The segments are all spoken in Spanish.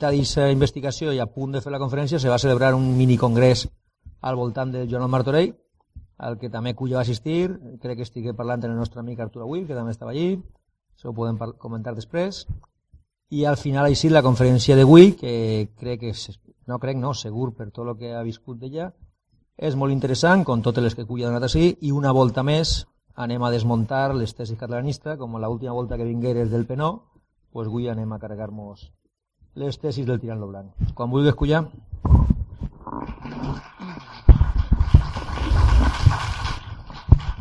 d'aquesta investigació i a punt de fer la conferència se va celebrar un minicongrés al voltant de Joan Martorell, al que també Culla va assistir, crec que estigué parlant amb el nostre amic Artur Aguil, que també estava allí, se ho podem comentar després, i al final així la conferència d'avui, que crec que, no crec, no, segur per tot el que ha viscut d'ella, és molt interessant, com totes les que Culla ha donat així, i una volta més anem a desmuntar les tesis catalanistes, com l'última volta que vingueres del Penó, pues avui anem a carregar-nos les tesis del tirant lo blanc. Quan vulguis, Culla.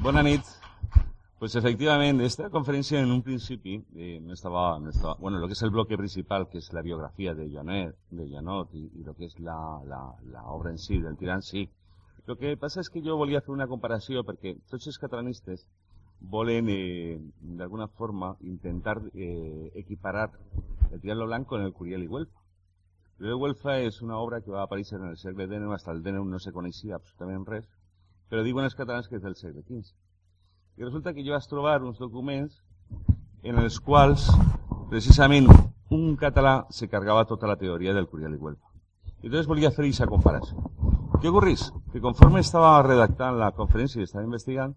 Bona nit. Pues efectivament, esta conferència en un principi eh, no, estaba, no estaba, bueno, lo que es el bloque principal, que es la biografía de Janet, de Janot y, y lo que es la, la, la obra en sí, del tirant sí, el que passa és que jo volia fer una comparació perquè tots els catalanistes volen, eh, d'alguna forma, intentar eh, equiparar el Triángulo Blanco con el Curiel i Güelfa. El Curiel Güelfa és una obra que va aparèixer en el segle XIX, hasta el XIX no se coneixia absolutament res, però diuen els catalans que és del segle XV. I resulta que jo vaig trobar uns documents en els quals, precisament, un català se cargava tota la teoria del Curiel i Güelfa. I llavors volia fer aquesta comparació. Què ocorreix? Que conforme estava redactant la conferència i estava investigant,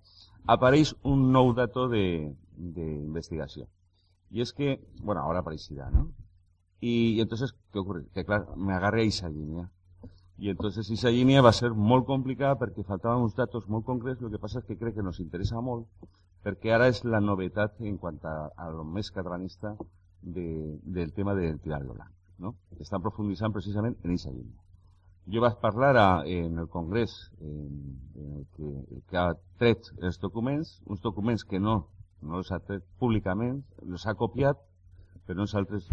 apareix un nou dato d'investigació. I és que, bueno, ara apareixerà, ¿no? Y, y entonces, ¿qué ocurre? Que claro, me agarré a esa línea. Y entonces esa línea va a ser molt complicada perquè faltaven uns datos molt concrets, el que passa és que crec que nos interessa molt, perquè ara és la novetat en quant a, a lo catalanista de, del tema del tirarlo blanc, no? Estan profunditzant precisament en aquesta línia. Jo vaig parlar a, en el Congrés en, en el que, que ha tret els documents, uns documents que no, no els ha tret públicament, els ha copiat, però uns altres...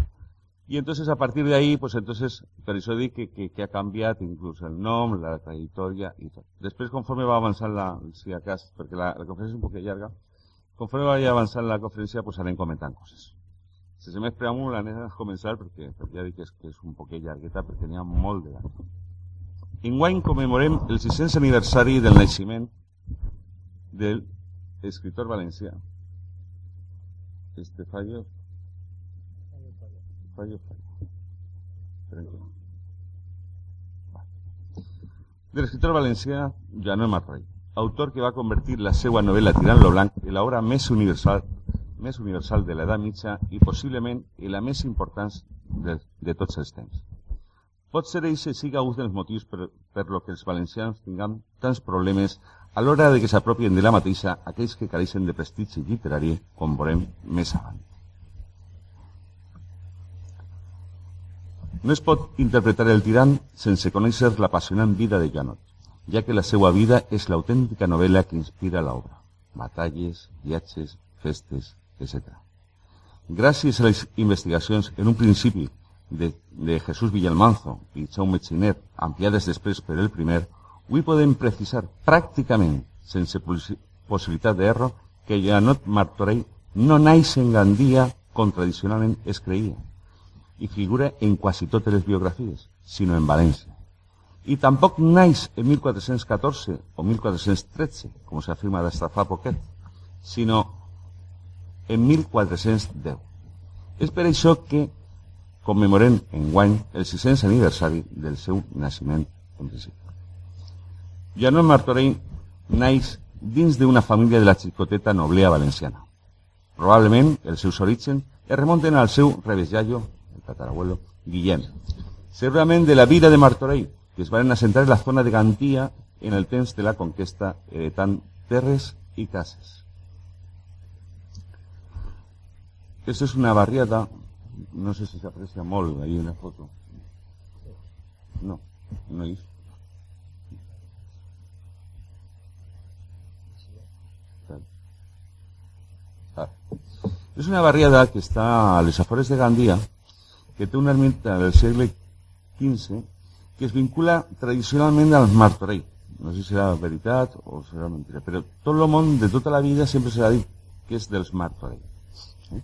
I entonces a partir de ahí, pues entonces, per això dic que, que, que ha canviat inclús el nom, la trajectòria i tot. Després, conforme va avançant la, si a perquè la, la conferència és un poc llarga, conforme va avançant la conferència, pues anem comentant coses. Sense més preàmbul, anem a començar, perquè, perquè ja dic que és, que és un poc llargueta, perquè n'hi ha molt de datos. Enguany commemorem el 600 aniversari del naixement del escritor valencià. Este fallo. Fallo fallo. Del escritor valencià Joan Martorell autor que va convertir la seva novel·la Tirant lo blanc en l'obra més universal més universal de l'edat mitja i possiblement en la més important de, de tots els temps. Pot ser eixe siga un dels motius per, per lo que els valencians tinguem tants problemes a l'hora de que s'apropien de la mateixa aquells que careixen de prestigi literari, com veurem més avant. No es pot interpretar el tirant sense conèixer l'apassionant vida de Janot, ja que la seva vida és l'autèntica novel·la que inspira l'obra. Batalles, viatges, festes, etc. Gràcies a les investigacions, en un principi de, de Jesús Villalmanzo i Jaume Xiner, ampliades després per el primer, avui podem precisar pràcticament, sense possibilitat d'erro, que Janot Martorell no naix en Gandia com tradicionalment es creia i figura en quasi totes les biografies, sinó en València. I tampoc naix en 1414 o 1413, com s'afirma d'estar fa poquet, sinó en 1410. És per que commemorem enguany el 600 aniversari del seu naixement en principi. Martorell naix dins d'una família de la xicoteta noblea valenciana. Probablement els seus orígens es remunten al seu rebesallo, el tatarabuelo, Guillem. Segurament de la vida de Martorell, que es van assentar en la zona de Gantia en el temps de la conquesta heretant terres i cases. Aquesta és una barriada no sé si s'aprecia molt ahir una foto. No, no és. Ah. És una barriada que està a les afores de Gandia, que té una ermita del segle XV, que es vincula tradicionalment al Martorell. No sé si serà veritat o serà mentira, però tot el món de tota la vida sempre s'ha dit que és dels Martorell. Eh?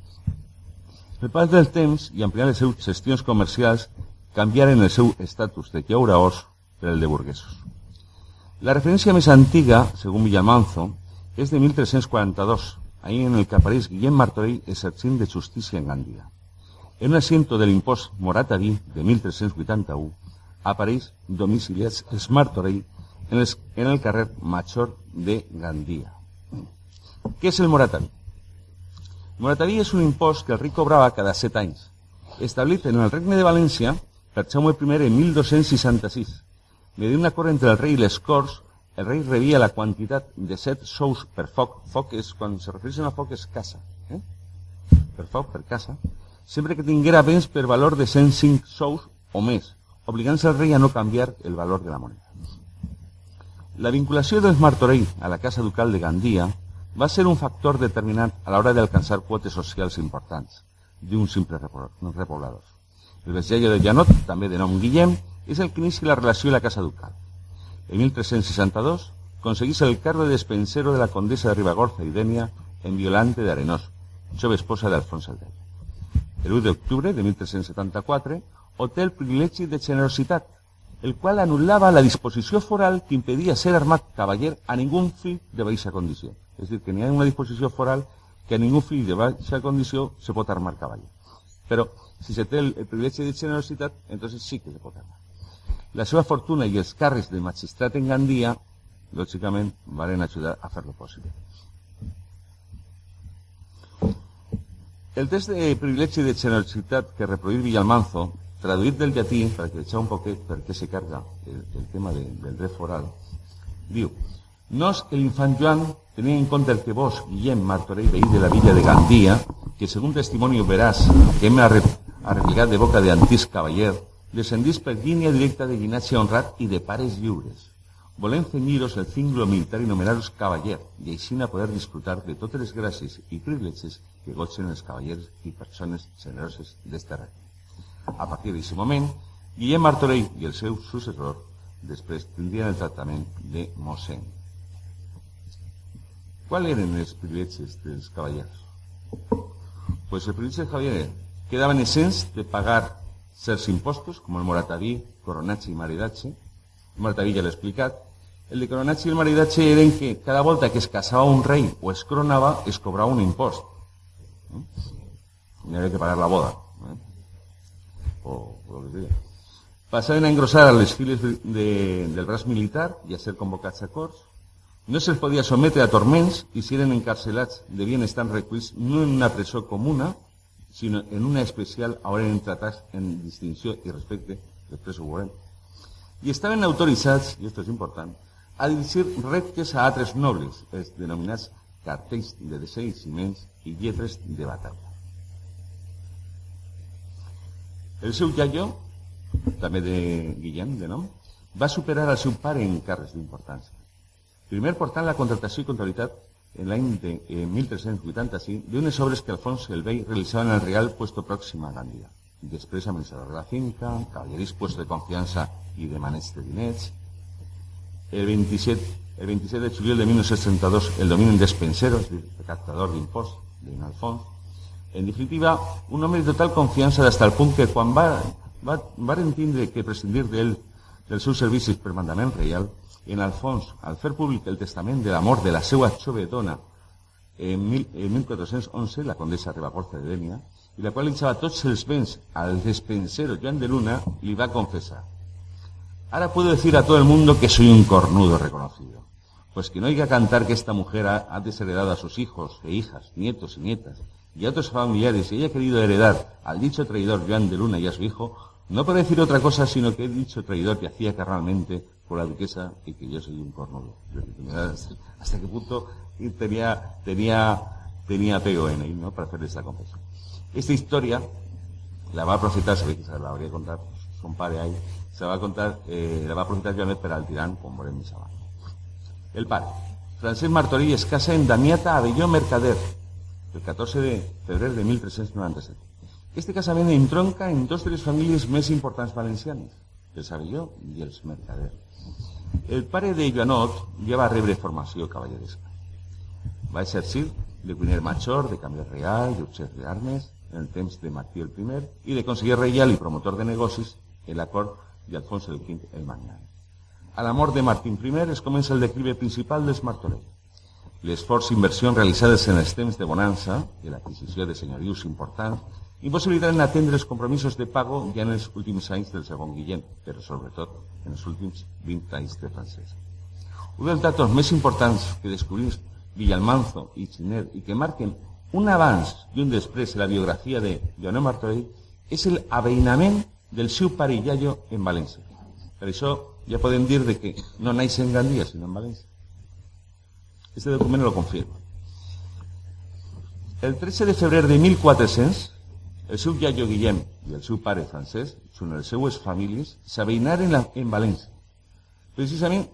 El pas del temps i ampliant les seus gestions comercials canviaren el seu estatus de llauraors per el de burguesos. La referència més antiga, segons Villamanzo, és de 1342, ahir en el que apareix Guillem Martorell exercint de justícia en Gàndia. en un asiento de l'impost Morataví de 1381, apareix domiciliats els Martorell en el carrer Major de Gandia. Què és el Morataví? Morataví és un impost que el rei cobrava cada set anys, establit en el Regne de València per Jaume I en 1266. Mediant un acord entre el rei i les Corts, el rei rebia la quantitat de set sous per foc. Foc és, quan se refereix a foc, és casa. Eh? Per foc, per casa. Sempre que tinguera béns per valor de 105 sous o més, obligant-se el rei a no canviar el valor de la moneda. La vinculació dels Martorell a la Casa Ducal de Gandia va ser un factor determinant a l'hora d'alcançar quotes socials importants d'un simple repoblador. El vesgello de Janot, també de nom Guillem, és el que inicia la relació de la Casa Ducal. En 1362 conseguís el cargo de despensero de la condesa de Ribagorza y Denia en Violante de Arenós, jove esposa d'Alfons el Vell. El 1 d'octubre de 1374 obté el privilegi de generositat, el qual anul·lava la disposició foral que impedia ser armat cavaller a ningú fill de baixa condició. És dir, que n'hi ha una disposició foral que a ningú fill de baixa condició se pot armar cavaller. Però si se té el, el privilegi de generositat, entonces sí que se pot armar. La seva fortuna i els càrrecs de magistrat en Gandia, lògicament, varen ajudar a fer-lo possible. El test de privilegi de generositat que reproduït Villalmanzo, traduït del llatí, perquè deixar un poquet per què se carga el, tema de, del dret foral, Nos, el infant Joan, tenia en compte el que vos, Guillem Martorell, veí de la villa de Gandia, que según testimonio verás que hem arreglat de boca de antics cavaller, descendís per línia directa de llinatge honrat i de pares lliures. Volem cenyir-os el cinglo militar i nomenar-los cavaller, i així poder disfrutar de totes les gràcies i privilegis que gotsen els cavallers i persones generoses d'esta regne. A partir d'aquest moment, Guillem Martorell i el seu successor després tindrien el tractament de mossèn. Quals eren els privilegis dels cavallers? Pues el privilegio de cavallers quedaven essents de pagar certs impostos, com el morataví, coronatge i maridatge. El morataví ja l'he explicat. El de coronatge i el maridatge eren que cada volta que es casava un rei o es coronava, es cobrava un impost. Eh? I havia que pagar la boda. Eh? O, o el que sigui. Passaven a engrossar a les files de, de, del braç militar i a ser convocats a corts. No se'ls podia sometre a torments i si eren encarcelats devien estar recuits no en una presó comuna, sinó en una especial hauran tratats en distinció i respecte, després ho veurem. I estaven autoritzats, i això és important, a dirigir reptes a altres nobles, els denominats cartells de desaïciments i lletres de batalla. El seu iaio, també de Guillem, de nom, va superar el seu pare en càrrecs d'importància. Primer portant la contractació i comptabilitat en l'any de eh, 1385 d'unes obres que Alfons el Vell realitzava en el Real Puesto Pròxim a Gàndia. I després administrador de la finca, cavallerís puesto de confiança i de maneig de diners. El 27, el 27 de juliol de 1932 el domini despensero, és dir, recaptador d'impost, d'un Alfons. En definitiva, un home de total confiança hasta el punt que quan va, va, entendre que prescindir d'ell dels seus servicis per mandament reial, en Alfons, al fer públic el testament de la de la seva jove dona en, mil, en 1411, la condessa Ribagorza de Denia, i la qual echava tots els béns al despensero Joan de Luna, li va confessar. Ahora puedo decir a todo el mundo que soy un cornudo reconocido, pues que no oiga cantar que esta mujer ha, ha desheredado a sus hijos e hijas, nietos y nietas, y a otros familiares, y haya querido heredar al dicho traidor Joan de Luna y a su hijo, no puede decir otra cosa sino que he dicho traidor que hacía carnalmente por la duquesa y que yo soy un cornudo. Hasta qué punto tenía, tenía, tenía apego en. Para hacer esta confesión. Esta historia la va a profitar, se ve que se la voy a contar, son padre ahí, se va a contar, eh, la va a profitar Joanet Peraltirán con Moreno Sabán. El padre. Francesc Martorí es casa en Damiata Avelló Mercader, el 14 de febrero de 1397. Este casament entronca en dos de les famílies més importants Avelló i els Mercader. El pare de Joanot ja va rebre formació cavalleresca. Va exercir de cuiner major, de canvi real, d'obxer d'armes, en el temps de Martí el I i de conseller reial i promotor de negocis en la cort d'Alfonso el V el Magnán. A la mort de Martín I es el declive principal dels Martorell. L'esforç i inversions realitzades en els temps de bonança i l'adquisició de senyorius importants impossibilitaren atendre els compromisos de pago ja en els últims anys del segon Guillem, però sobretot en els últims 20 anys de francès. Un dels datos més importants que descobrim Villalmanzo i Xiner i que marquen un abans i un després en la biografia de Joanet Martorell és el aveïnament del seu pare Iaio en València. Per això ja podem dir de que no naix en Gandia, sinó en València. Este document lo confirma. El 13 de febrer de 1400, el seu iaio Guillem i el seu pare francès, són les seues famílies, s'aveïnaren en València. Precisament,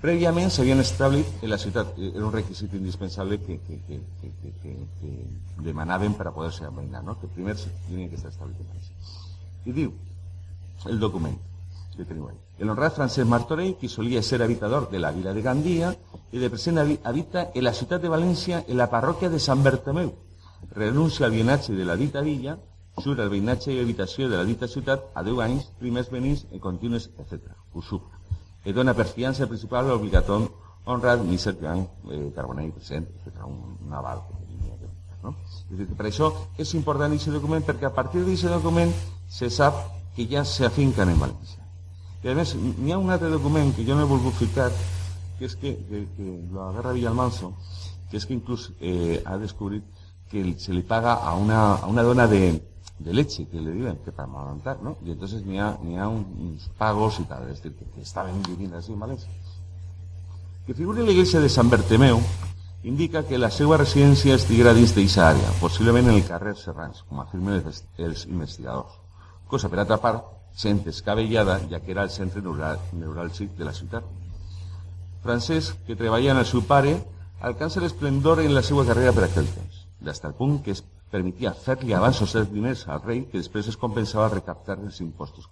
prèviament s'havien establit en la ciutat. Era un requisit indispensable que, que, que, que, que, que, que demanaven poder-se aveïnar, no? que primer tenien que estar establit en València. I diu el document que teniu ahí. El honrat Francesc Martorell, que solia ser habitador de la vila de Gandia, i de present habita en la ciutat de València, en la parròquia de Sant Bertomeu. Renuncia al vienatge de la dita villa, surt el veïnatge i habitació de la dita ciutat a 10 anys, primers venins i continues, etc. Surt. E dona per fiança principal l'obligator honrat Míser Gran eh, Carbonell present, etc. Un, un aval. No? És dir, per això és important aquest document, perquè a partir d'aquest document se sap que ja s'afinquen en València. I a més, n'hi ha un altre document que jo no he volgut ficar, que és que, que, que guerra Villalmanso, que és que inclús eh, ha descobrit que se li paga a una, a una dona de, de leche, que le diuen que para amamantar, ¿no? Y entonces n'hi ha uns pagos i tal, és dir, que, que estaven vivint així en València. Que figura la iglesia de Sant Bertemeu indica que la seva residència es diguera dins d'eixa àrea, possiblement en el carrer Serrans, com afirmen els, els investigadors. Cosa, per altra part, sent ja que era el centre neural, de la ciutat. Francesc, que treballa en el seu pare, alcança l'esplendor en la seva carrera per aquell temps, fins al punt que es permetia fer-li avanços dels diners al rei que després es compensava recaptar els impostos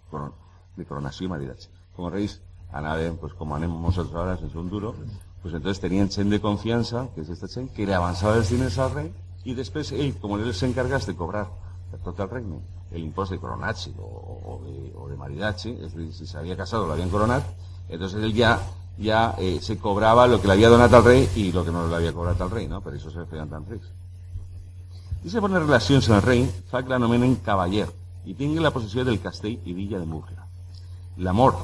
de coronació i maridatge. Com reis anaven, pues, com anem nosaltres ara, sense un duro, pues entonces tenien gent de confiança, que és aquesta gent, que li avançava els diners al rei i després ell, com ell s'encargàs de cobrar per tot el regne el impost de coronatge o, o, de, o de maridatge, és a dir, si s'havia casat o l'havien coronat, entonces ell ja, ja eh, se cobrava lo que l'havia donat al rei i lo que no l'havia cobrat al rei, no? per això se feien tan rics. I se bones relacions amb el rei fa que l'anomenen cavaller i tingui la possessió del castell i villa de Múrcia. L'amor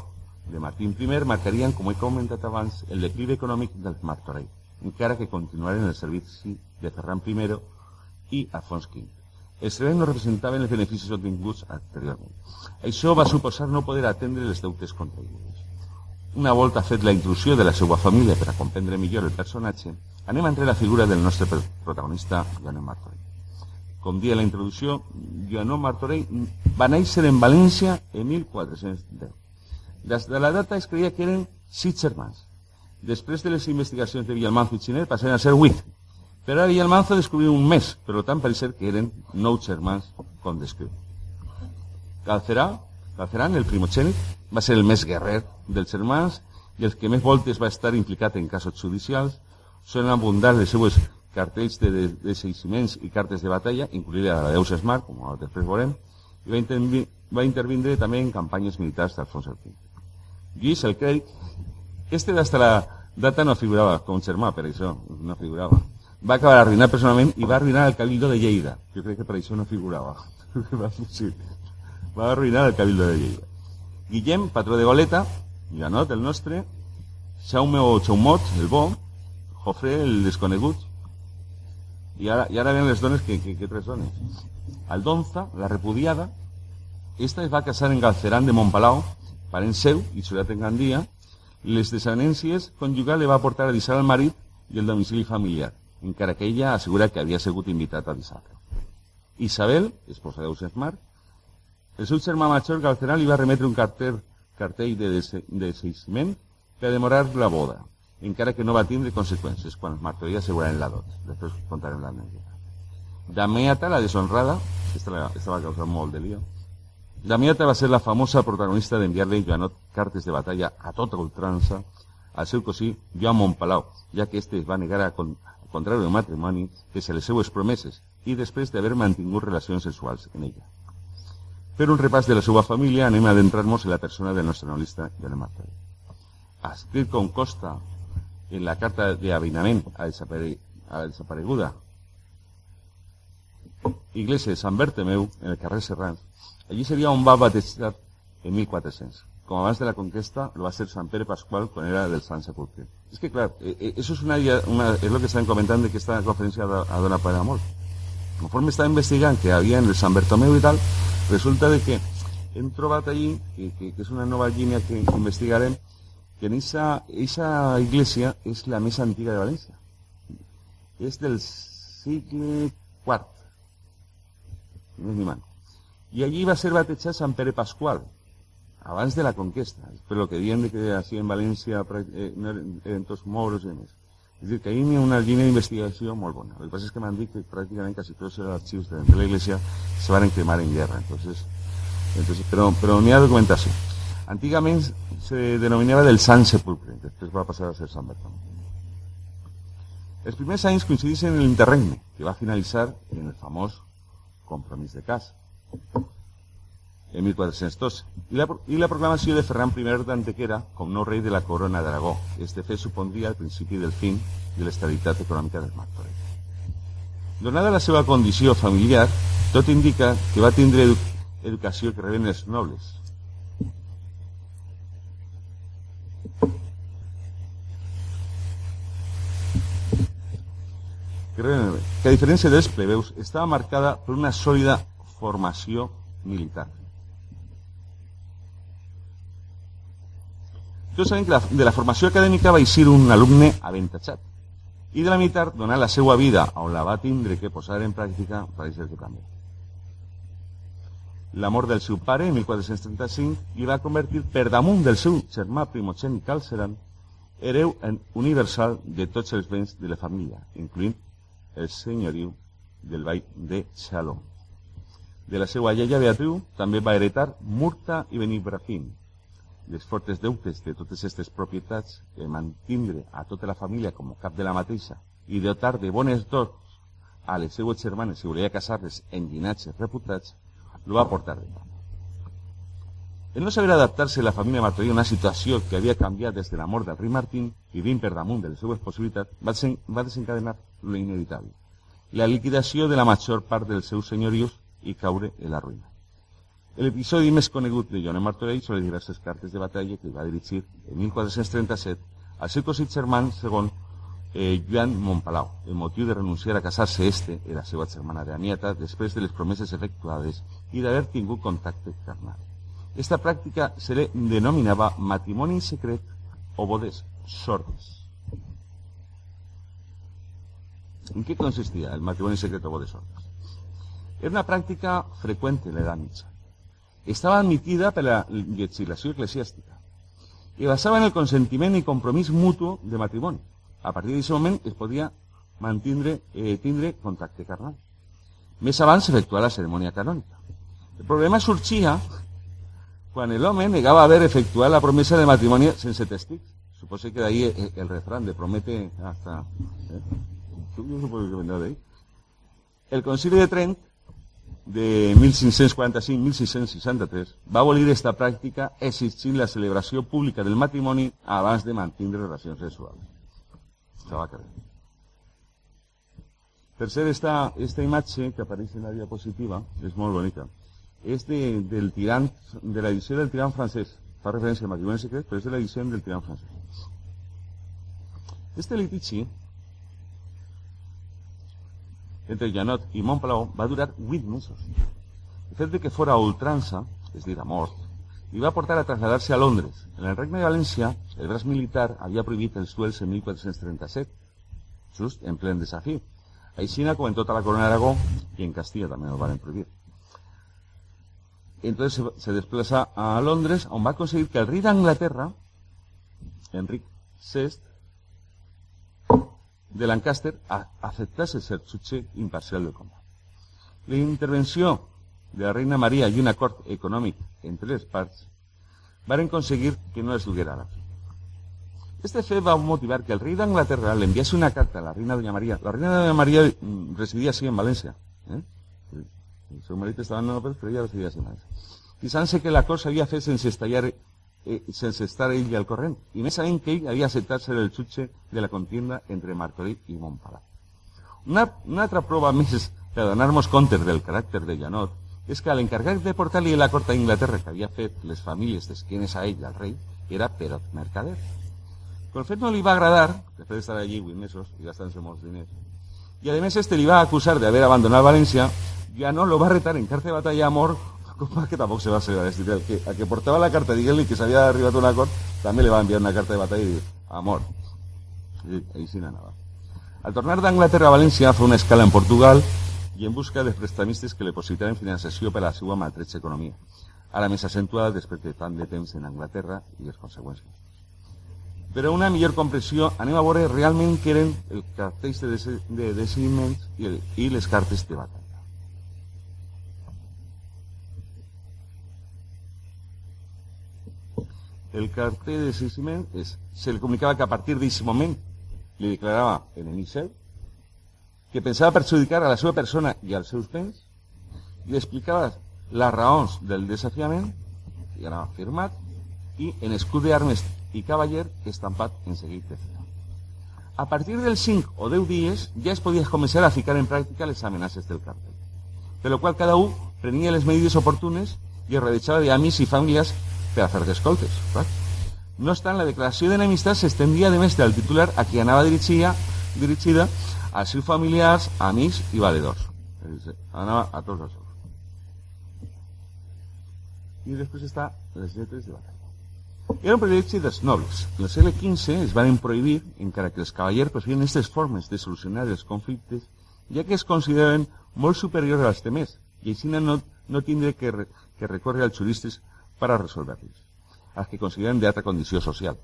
de Martín I marcarien, com he comentat abans, el declive econòmic del Martorell, encara que continuaren el servici de Ferran I i Alfons V. Els serveis no representaven els beneficis obtinguts anteriorment. Això va suposar no poder atendre les deutes contraïdes. Una volta fet la intrusió de la seva família per a comprendre millor el personatge, anem a entrar la figura del nostre protagonista, Joanet Martorell. Com dia la introducció, Joanet Martorell va néixer en València en 1410. Des de la data es creia que eren sis germans. Després de les investigacions de Villalmanzo i Xiner passen a ser vuit, però ara Almanzo descobriu un mes, per tant pareix que eren nou germans, com descriu. Calcerà, Calceran, el primogènit, va ser el més guerrer dels germans i el que més voltes va estar implicat en casos judicials. Són abundants les seues cartells de, de, de seguiments i cartes de batalla, incluïda la Deus Smart, com després veurem, i va, intervi va intervindre també en campanyes militars d'Alfons el V. Lluís el Crèdic, este d'hasta la data no figurava com germà, per això, no figurava va acabar arruïnat personalment i va arruïnar el Cabildo de Lleida. Jo crec que per això no figurava. sí. Va arruïnar el Cabildo de Lleida. Guillem, patró de Goleta, Janot, el nostre, Jaume o Chaumot, el bo, Jofre, el desconegut, i ara, i ara ven les dones, que, que, tres dones. Aldonza, la repudiada, esta es va casar en Galcerán de Montpalau, parent seu i ciutat en Gandia, les desanències conjugals li va portar a deixar el marit i el domicili familiar encara que ella assegura que havia sigut invitat a dissabte. Isabel, esposa d'Eusen Marc, el seu germà major Galcerà li va remetre un cartell, cartell de deseïment per a demorar la boda, encara que no va tindre conseqüències quan els Martorell asseguraren la dot. Després contarem l'anècdota. Damiata, la deshonrada, esta, la, esta va causar molt de lío, Damiata va ser la famosa protagonista d'enviar-li Joanot cartes de batalla a tota ultrança al seu cosí Joan Montpalau, ja que este es va negar a, contrari al matrimoni, que se les seues promeses i després d'haver mantingut relacions sexuals en ella. Per un repàs de la seva família anem a adentrar-nos en la persona del nostre analista Joan Marta. Escrit com costa en la carta d'avinament a, desapare a desapareguda iglesia de San Bertomeu, en el carrer Serrans. Allí sería un va batizar en 1400. Como abans de la conquesta, lo va a ser San Pere Pascual quan era del Sant Sepulcre. És que, clar, eh, eh, eso es, una, una, és el que estan comentant de que conferència ha donat per a molt. Conforme estava investigant que havia en el Sant Bertomeu i tal, resulta de que hem trobat allí, que, que, que una nova línia que investigarem, que en esa, esa iglesia es la més antiga de València. És del segle IV. No és ni man. I allí va ser batejat Sant Pere Pasqual, abans de la conquesta. Però que diuen que així en València eh, no moros i més. És dir, que ahí hi una línia d'investigació molt bona. El que passa és que m'han dit que pràcticament quasi tots els arxius de, de la iglesia se van cremar en guerra. Entonces, entonces, però, però n'hi ha documentació. Antigament se denominava del Sant Sepulcre, després va passar a ser Sant Bertran. Els primers anys coincideixen en l'interregne, que va finalitzar en el famós compromís de casa en 1412, i la, i la proclamació de Ferran I d'Antequera com nou rei de la corona d'Aragó. Este fet supondria el principi del fin de l'estabilitat econòmica del Martorell. Donada la seva condició familiar, tot indica que va tindre edu educació que reben els nobles. Que, que a diferència dels plebeus estava marcada per una sòlida formació militar. Tots sabem que la, de la formació acadèmica va eixir un alumne aventatjat i de la militar donar la seva vida on la va tindre que posar en pràctica ser que també. La mort del seu pare, en 1435, li va convertir per damunt del seu germà primogènit Calceran hereu universal de tots els béns de la família, incluint el senyoriu del vall de Xalom. De la seva iaia Beatriu també va heretar Murta i Benibrafín, les fortes deutes de totes aquestes propietats que mantindre a tota la família com cap de la mateixa i dotar de bones dots a les seues germanes si volia casar-les en llinatges reputats, lo va portar. El no saber adaptar-se a la família Martorell a una situació que havia canviat des de la mort del Martín, vivint per damunt de les seues va, desencadenar lo inevitable, la liquidació de la major part dels seus senyorius i caure en la ruïna. L'episodi més conegut de Joan Martorell són les diverses cartes de batalla que va dirigir en 1437 al seu eh, Joan Montpalau, el motiu de renunciar a casar-se este i la seva germana de Anieta després de les promeses efectuades i d'haver tingut contacte carnal. Esta pràctica se le denominava matrimoni secret o bodes sordes. En què consistia el matrimoni secret o bodes sordes? Era una pràctica freqüent en l'edat mitja estava admitida per la legislació eclesiàstica i basava en el consentiment i compromís mutu de matrimoni. A partir d'aquest moment es podia mantindre, eh, tindre contacte carnal. Més abans la cerimònia canònica. El problema sorgia quan l'home negava haver efectuat la promesa de matrimoni sense tèstics. Suposo que d'ahí el, el refrán de promete hasta... Eh? Supongo que vendrá de ahí. El concili de Trent de 1545-1663 va abolir esta pràctica exigint la celebració pública del matrimoni abans de mantindre relacions sexuals. Estava clar. Per ser esta, esta imatge que apareix en la diapositiva, és molt bonica, és de, del tirant, de l'edició del tirant francès. Fa referència al matrimoni secret, però és de l'edició del tirant francès. Este litigi entre Janot i Montpalau va durar 8 mesos. El fet de que fora a ultrança, és dir, a mort, li va portar a traslladar-se a Londres. En el Regne de València, el braç militar havia prohibit els duels en 1437, just en plen desafi. Així com en la corona d'Aragó i en Castilla també el van prohibir. Entonces se, desplaza a Londres, on va aconseguir que el rei d'Anglaterra, Enric VI, de Lancaster a aceptase ser jutge imparcial del combat. La intervenció de la reina Maria i un acord econòmic entre les parts varen aconseguir que no es duguera a la fi. Este fet va motivar que el rei d'Anglaterra le enviase una carta a la reina Doña María. La reina Doña María mm, residía así en Valencia. ¿eh? El seu marit estava en Nobel, però residia así en Valencia. Fixant-se que la cosa havia fet sense estallar eh, sense estar ell al corrent. I més sabent que ell havia acceptat ser el jutge de la contienda entre Martorell i Montpalau. Una, una altra prova més per donar-nos compte del caràcter de Janot és que l'encarregat de portar-li la corta a Inglaterra que havia fet les famílies d'esquenes a ell, al rei, era Perot Mercader. Però el fet no li va agradar, després d'estar allí 8 mesos i gastant-se molts diners, i a més este li va acusar d'haver abandonat València, no lo va retar en carta de batalla a mort, com que tampoc se va ser el que, a que portava la carta dient-li que s'havia arribat a un acord, també li va enviar una carta de batalla i dir, a mort. I així n'anava. Al tornar d'Anglaterra a València fa una escala en Portugal i en busca de prestamistes que li possibilitaven finançació per a la seva maltretxa economia, ara més accentuada després de tant de temps en Anglaterra i les conseqüències. Però una millor comprensió anem a veure realment què de, de decidiments i, el, i les cartes de batalla. El cartell de decidiment és, se li comunicava que a partir d'aquest moment li declarava enemic seu, que pensava perjudicar a la seva persona i als seus béns i explicava les raons del desafiament i era firmat i en escut d'armes i cavaller estampat en seguit de. A partir dels 5 o 10 dies ja es podia començar a ficar en pràctica les amenaces del càrtel, per lo qual cada un prenia les medides oportunes i es rodejava d'amics i famílies per a fer d'escoltes. No obstant, la declaració d'enemistat s'estendia de més del titular a qui anava dirigida, dirigida als seus familiars, amics i valedors. Anava a tots els. I després està les lletres de batalla. Era un privilegi dels nobles. En el segle XV es van prohibir, encara que els cavallers preferien aquestes formes de solucionar els conflictes, ja que es consideraven molt superiors als temers, i així no, no tindre que, re, que recórrer als juristes per a resolver-los, als que consideren d'altra condició social.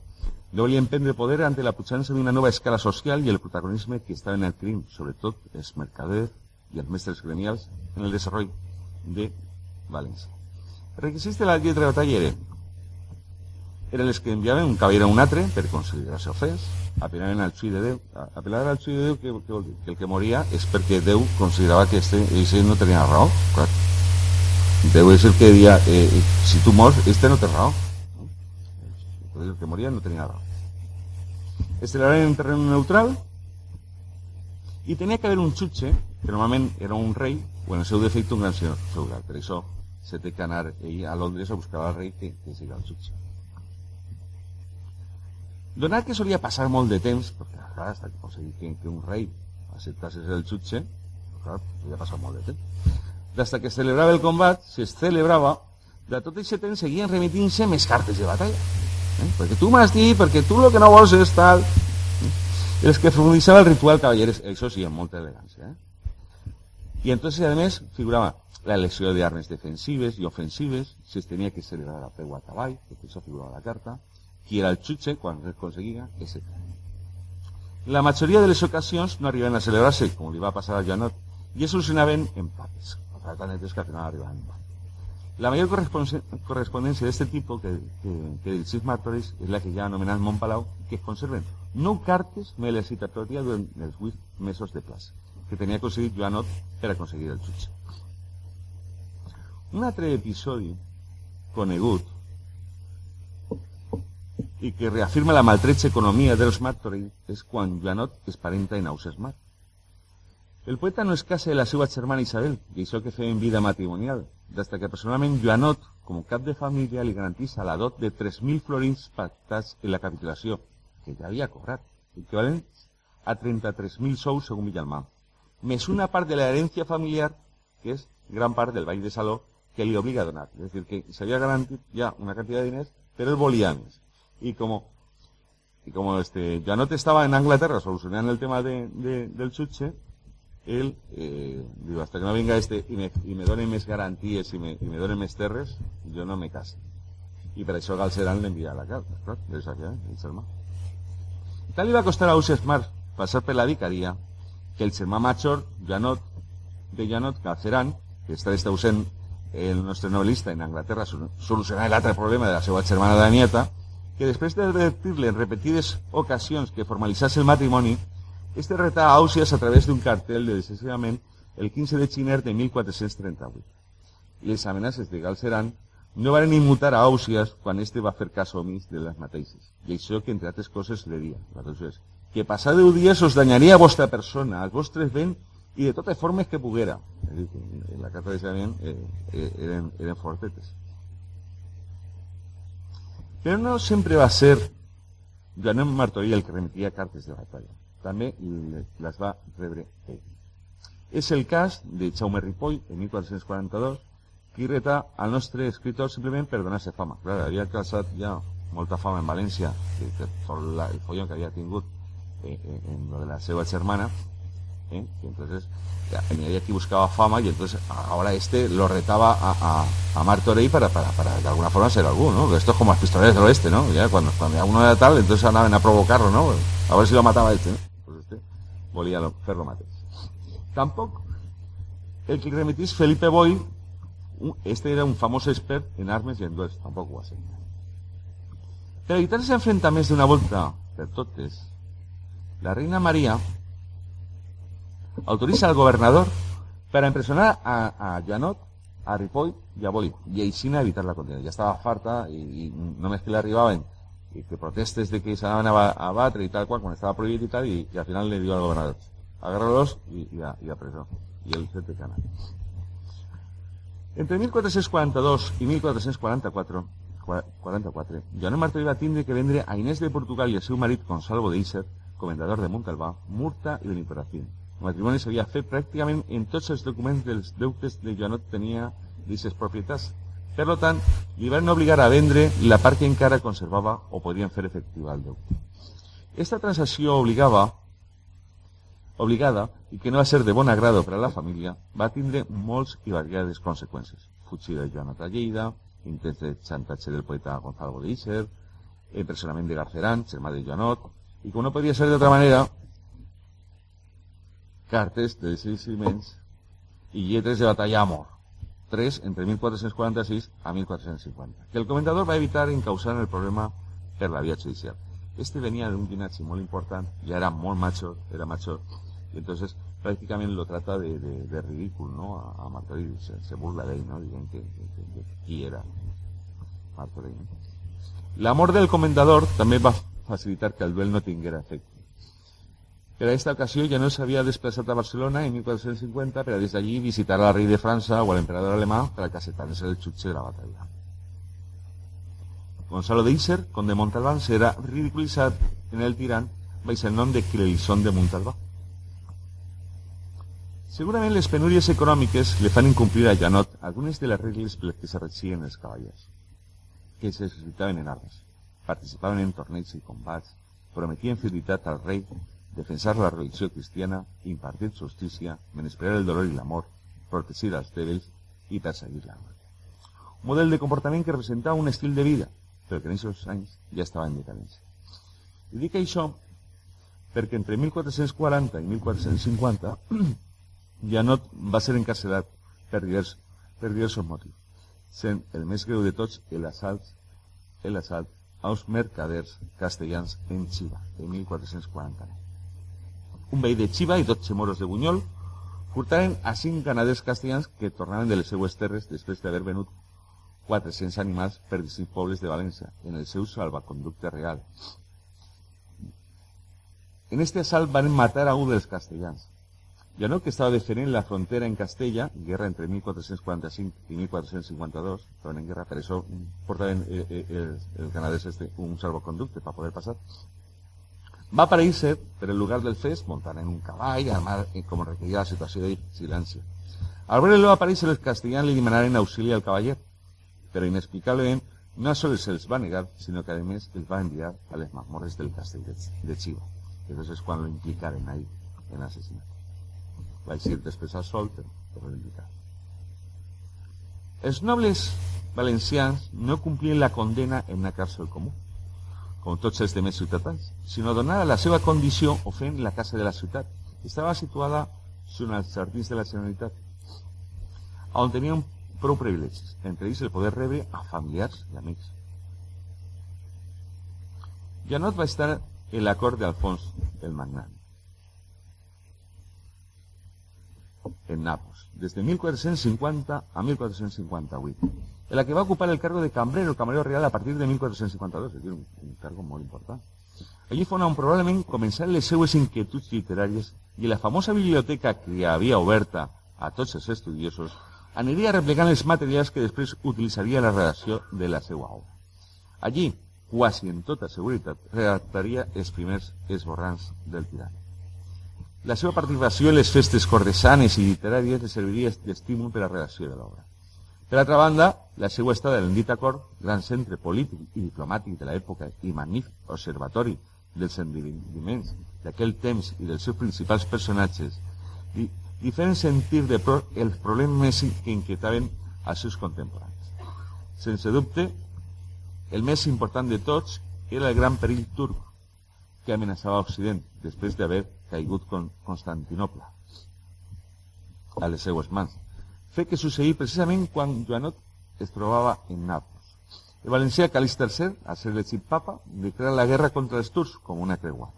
No volien prendre poder ante la puixança d'una nova escala social i el protagonisme que estaven adquirint, sobretot els mercaders i els mestres gremials, en el desenvolupament de València. Els requisits de la lletra de batalla eren les que enviaven un cavaller a un altre per considerar-se ofès, apel·laven al xui de Déu. Apel·lar al xui de Déu, què, què vol dir? Que el que moria és perquè Déu considerava que este, no tenia raó. És el que deia, eh, si tu mors, este no té raó. El que moria no tenia raó. Es celebraven en terreno neutral i tenia que haver un xutxe, que normalment era un rei, o en el seu defecte un gran senyor feudal. Per això se té que anar ell a Londres a buscar al rei que, que siga el xutxe. Donat que solia passar molt de temps, perquè clar, hasta que aconseguir que, un rei acceptase el jutge, clar, solia passar molt de. D'hasta que es celebrava el combat, si es celebrava, de tot aquest temps seguien remitint-se més cartes de batalla. Eh? Perquè tu m'has dit, perquè tu el que no vols és tal... Eh? Els que formalitzava el ritual cavalleres, això sí, amb molta elegància. Eh? I entonces, a més, figurava la elecció d'armes defensives i ofensives, si es tenia que celebrar la peu a cavall, que això la carta, qui era el jutge quan aconseguia, etc. La majoria de les ocasions no arribaven a celebrar-se, com li va passar a Janot, i es solucionaven empates, empates que. La major correspondència d'aquest tipus que, que, que el sis martores és la que ja anomenat Montpalau, que es conserven nou cartes me la citatòria durant els 8 mesos de plaça, que tenia aconseguit Joanot per aconseguir el jutge. Un altre episodi conegut i que reafirma la maltretxa economia dels Martorell és quan Joanot es parenta en Auses. El poeta no es casa de la seva germana Isabel, i això que feien vida matrimonial, des que personalment Joanot, com cap de família, li garantís la dot de 3.000 florins pactats en la capitulació, que ja havia cobrat, equivalent a 33.000 sous segons Villalmà, més una part de l'herència familiar, que és gran part del ball de saló, que li obliga a donar. A dir, que s'havia garantit ja una quantitat de diners, però ell volia y como como este Janot estaba en Inglaterra solucionando el tema de, del chuche, él, eh, digo, hasta que no venga este y me, y me donen més garanties i me, i me donen més terres, jo no me case. I per això Galceran l'envia la carta, clar, des aquí, eh, el germà. Tal li va costar a Ausias Mar passar per la vicaria que el germà major, Janot, de Janot, Galceran, que està ausent el nostre novelista en Anglaterra solucionar l'altre problema de la seva germana de la nieta, que després d'advertir-le en repetides ocasions que formalitzés el matrimoni, este retà a Àusias a través d'un cartel de decisivament el 15 de xiner de 1438. I les amenaces de Galceran no van immutar a Àusias quan este va fer cas omís de les mateixes. I això que, entre altres coses, le dia, és, que passar deu dies us danyaria a vostra persona, als vostres béns i de totes formes que poguera. És dir, en la carta de Sabien eh, eh, eren, eren fortetes. Però no sempre va ser Joanet Martorell el que remetia cartes de batalla. També les va rebre ell. És el cas de Jaume Ripoll, en 1442, qui reta al nostre escritor simplement per fama. Clar, havia causat ja molta fama en València, que, que el follon que havia tingut eh, eh, en lo de la seva germana, ¿eh? Entonces venía aquí buscaba fama y entonces ahora este lo retaba a, a, a para, para, para, de alguna forma ser alguno, ¿no? Esto es como las pistoleras del oeste, ¿no? Ya cuando, cuando uno era tal, entonces andaban a provocarlo, ¿no? A ver si lo mataba este. Volía a hacerlo mate. Tampoco el que remitís Felipe Boy, este era un famoso expert en armes y en duelos, tampoco va a ser. Per evitar ese enfrentamiento de una vuelta per totes, la reina María autoriza al gobernador para impresionar a, a Janot, a Ripoll y a Boli, y a Isina a evitar la condena. Ya estaba farta y, y només que le arribaven y que protestes de que se a, a batre y tal cual, cuando estaba prohibido y tal, y, y al final le dio al gobernador, agárralos y, y, a, y a preso. Y el de cana. Entre 1442 i 1444, 44, Joan Martí va tindre que vendre a Inés de Portugal i el seu marit Consalvo d'Isser, comendador de Montalbà, Murta i Beniparacín. El matrimoni s'havia fet pràcticament en tots els documents dels deutes de Joanot tenia d'aquestes propietats. Per li van obligar a vendre la part que encara conservava o podien fer efectiva el deute. Esta transacció obligava obligada i que no va ser de bon agrado per a la família, va tindre molts i variades conseqüències. Fugida de Joanot a Lleida, intents de xantatge del poeta Gonzalo de empresonament de Garceran, germà de Joanot, i com no podia ser d'altra manera, cartes de desistimientos y lletres de batalla amor. Tres entre 1446 a 1450. Que el comentador va a evitar encausar el problema per la vía judicial. Este venía de un linaje muy importante, ya era muy macho, era macho, y entonces prácticamente lo trata de, de, ridículo, ¿no? A, a Martorell, se, burla de él, ¿no? Dicen que, que, que, era Martorell. L'amor del comendador també va facilitar que el duel no tinguera efecte. Per a aquesta ocasió ja no s'havia desplaçat a Barcelona en 1450 per a des d'allí visitar al rei de França o a l'emperador alemà per a casetar-se el jutge de la batalla. Gonzalo de Iser, conde de Montalbán, serà ridiculitzat en el tirant baix el nom de Clelison de Montalbà. Segurament les penúries econòmiques li fan incomplir a Janot algunes de per les que se regien els cavallers, que s'exercitaven en armes, participaven en torneigs i combats, prometien fidelitat al rei defensar la religió cristiana, impartir justícia, menysprear el dolor i l'amor, protegir els dèbils i perseguir la mort. Un model de comportament que representava un estil de vida, però que en aquests anys ja estava en decadència. I dic això perquè entre 1440 i 1450 Janot va ser encarcelat per divers, per diversos motius, sent el més greu de tots l'assalt l'assalt als mercaders castellans en Xiva, en 1449 un veí de Xiva i 12 moros de Bunyol furtaren a cinc ganaders castellans que tornaven de les seues terres després d'haver venut 400 animals per distints pobles de València en el seu salvaconducte real. En este assalt van matar a un dels castellans. No que estava defendent la frontera en Castella, guerra entre 1445 i 1452, estaven en guerra, per això portaven eh, eh, este, un salvaconducte per poder passar. Va aparèixer per el lugar del fes muntant en un cavall, armat com requeria la situació de silenci. Al veure-lo aparèixer els castellans li demanaren auxili al cavaller, però inexplicablement no sols se'ls va negar, sinó que a més els va enviar a les mazmorres del castell de, Chiva. Entonces quan lo implicaren ahí en l'assassinat. Va eixir després al sol, però, però l'implicar. Els nobles valencians no complien la condena en una càrcel comú com tots els demés ciutadans, sinó donar la seva condició o la casa de la ciutat. Estava situada sobre els jardins de la Generalitat, on tenien prou privilegis, entre ells el poder rebre a familiars i amics. Janot va estar en la cort d'Alfons el Magnant, en Napos, des de 1450 a 1458 en la que va a ocupar el cargo de cambrero, camarero real a partir de 1452, es decir, un, un cargo muy importante. Allí fue un probablemente comenzar les seues inquietuds literarias y la famosa biblioteca que había oberta a todos los estudiosos aniria replegant els materials que després utilitzaria la redacció de la seva obra. Allí, quasi en tota seguretat, redactaria els primers esborrans del tirant. La seva participació en les festes cortesanes i literàries li serviria d'estímul per a la redacció de l'obra. Per altra banda, la seva estada en dit acord, gran centre polític i diplomàtic de l'època i magnífic observatori dels endividiments d'aquell temps i dels seus principals personatges, i fent sentir de pro els problemes que inquietaven als seus contemporanis. Sense dubte, el més important de tots era el gran perill turc que amenaçava Occident després d'haver caigut con Constantinople a les seues mans. Fet que succeí precisament quan Joanot es en Nàpols. El valencià Calix III, a ser elegit papa, declara la guerra contra els turcs com una creuada.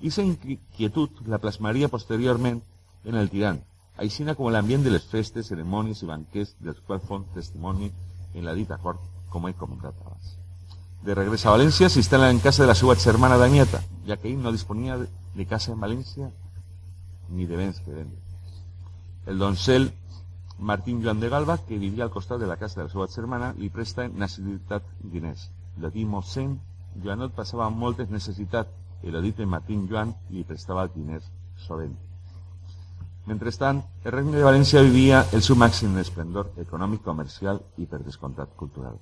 I aquesta inquietud la plasmaria posteriorment en el tirán, aixina com l'ambient de les festes, cerimònies i banquets dels quals fon testimoni en la dita cort, com he comentat abans. De regres a València s'instal·la en casa de la seva germana Danieta, ja que ell no disponia de casa en València ni de vendre. El doncel Martín Joan de Galba, que vivia al costat de la casa de la seva germana, li presta necessitat diners. De dir mossèn, Joanot passava moltes necessitats i lo dit Martín Joan li prestava diners sovint. Mentrestant, el Regne de València vivia el seu màxim esplendor econòmic, comercial i, per descomptat, cultural.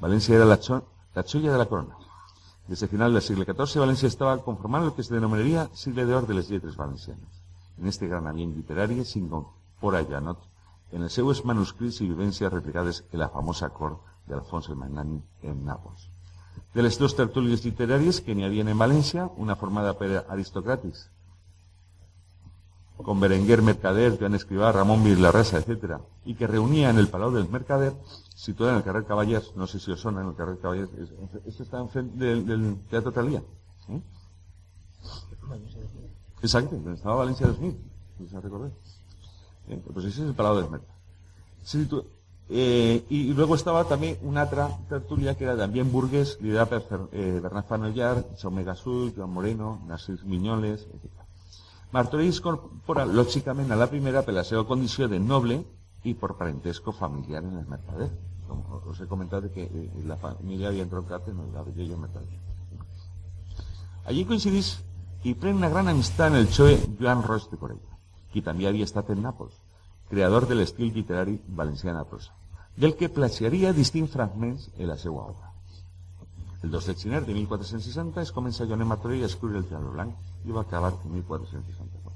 València era la, xo la xolla de la corona. Des de final del segle XIV, València estava conformant el que es denominaria segle d'or de les lletres valencianes. En este gran ambient literari s'incorpora Janot en els seus manuscrits i vivències replicades en la famosa cort d'Alfons el Magnani en Nàpols. De les dues tertúlies literàries que n'hi havia en València, una formada per aristocràtics con Berenguer Mercader, Joan Escribá, Ramón Virlarresa, etc. Y que reunía en el Palau del Mercader, situado en el carrer Caballers, no sé si os suena en el carrer Caballers, esto está enfrente del, del Teatro Talía. ¿eh? Exacto, estaba Valencia 2000, si recuerda. ¿Eh? Pues ese es el Palau del Mercader. Eh, y luego estaba también una otra tertulia que era también burgués, liderada por eh, Bernard Fanollar, Jaume Joan Moreno, Narcís Miñoles, etc. Martorell es incorpora lògicament a la primera per la seva condició de noble i per parentesco familiar en el mercader. Com us he comentat que eh, la família havia entroncat en la i el mercader. Allí coincidís i pren una gran amistat en el xoe Joan Roig de Corella, qui també havia estat en Nàpols, creador de l'estil literari valencià a prosa, del que plagiaria distints fragments en la seva obra. El 2 de gener de 1460 es comença Joanet Martorell a escriure el Triangle Blanc i va acabar en 1464.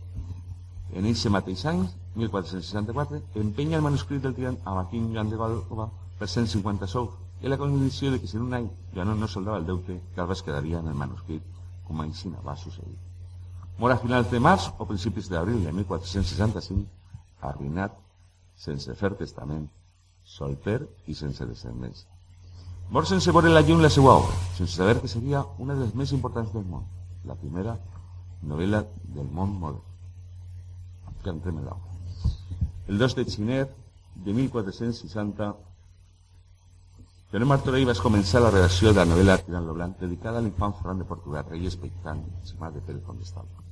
En aquest mateix any, 1464, empenya el manuscrit del tirant a Martín Joan de Galva per 150 sous, i la condició de que si en un any ja no, soldava el deute, Galva es quedaria en el manuscrit, com a Ensina va succeir. Mor a finals de març o principis d'abril de 1465, arruïnat, sense fer testament, solter i sense descendència. Mor sense veure la llum la seva obra, sense saber que seria una de les més importants del món, la primera novela del món modern. Que l'obra. El 2 de gener de 1460, Joanet Martorell va començar la redacció de la novel·la Tirant lo Blanc dedicada a l'infant Ferran de Portugal, rei expectant, germà de Pere Condestable.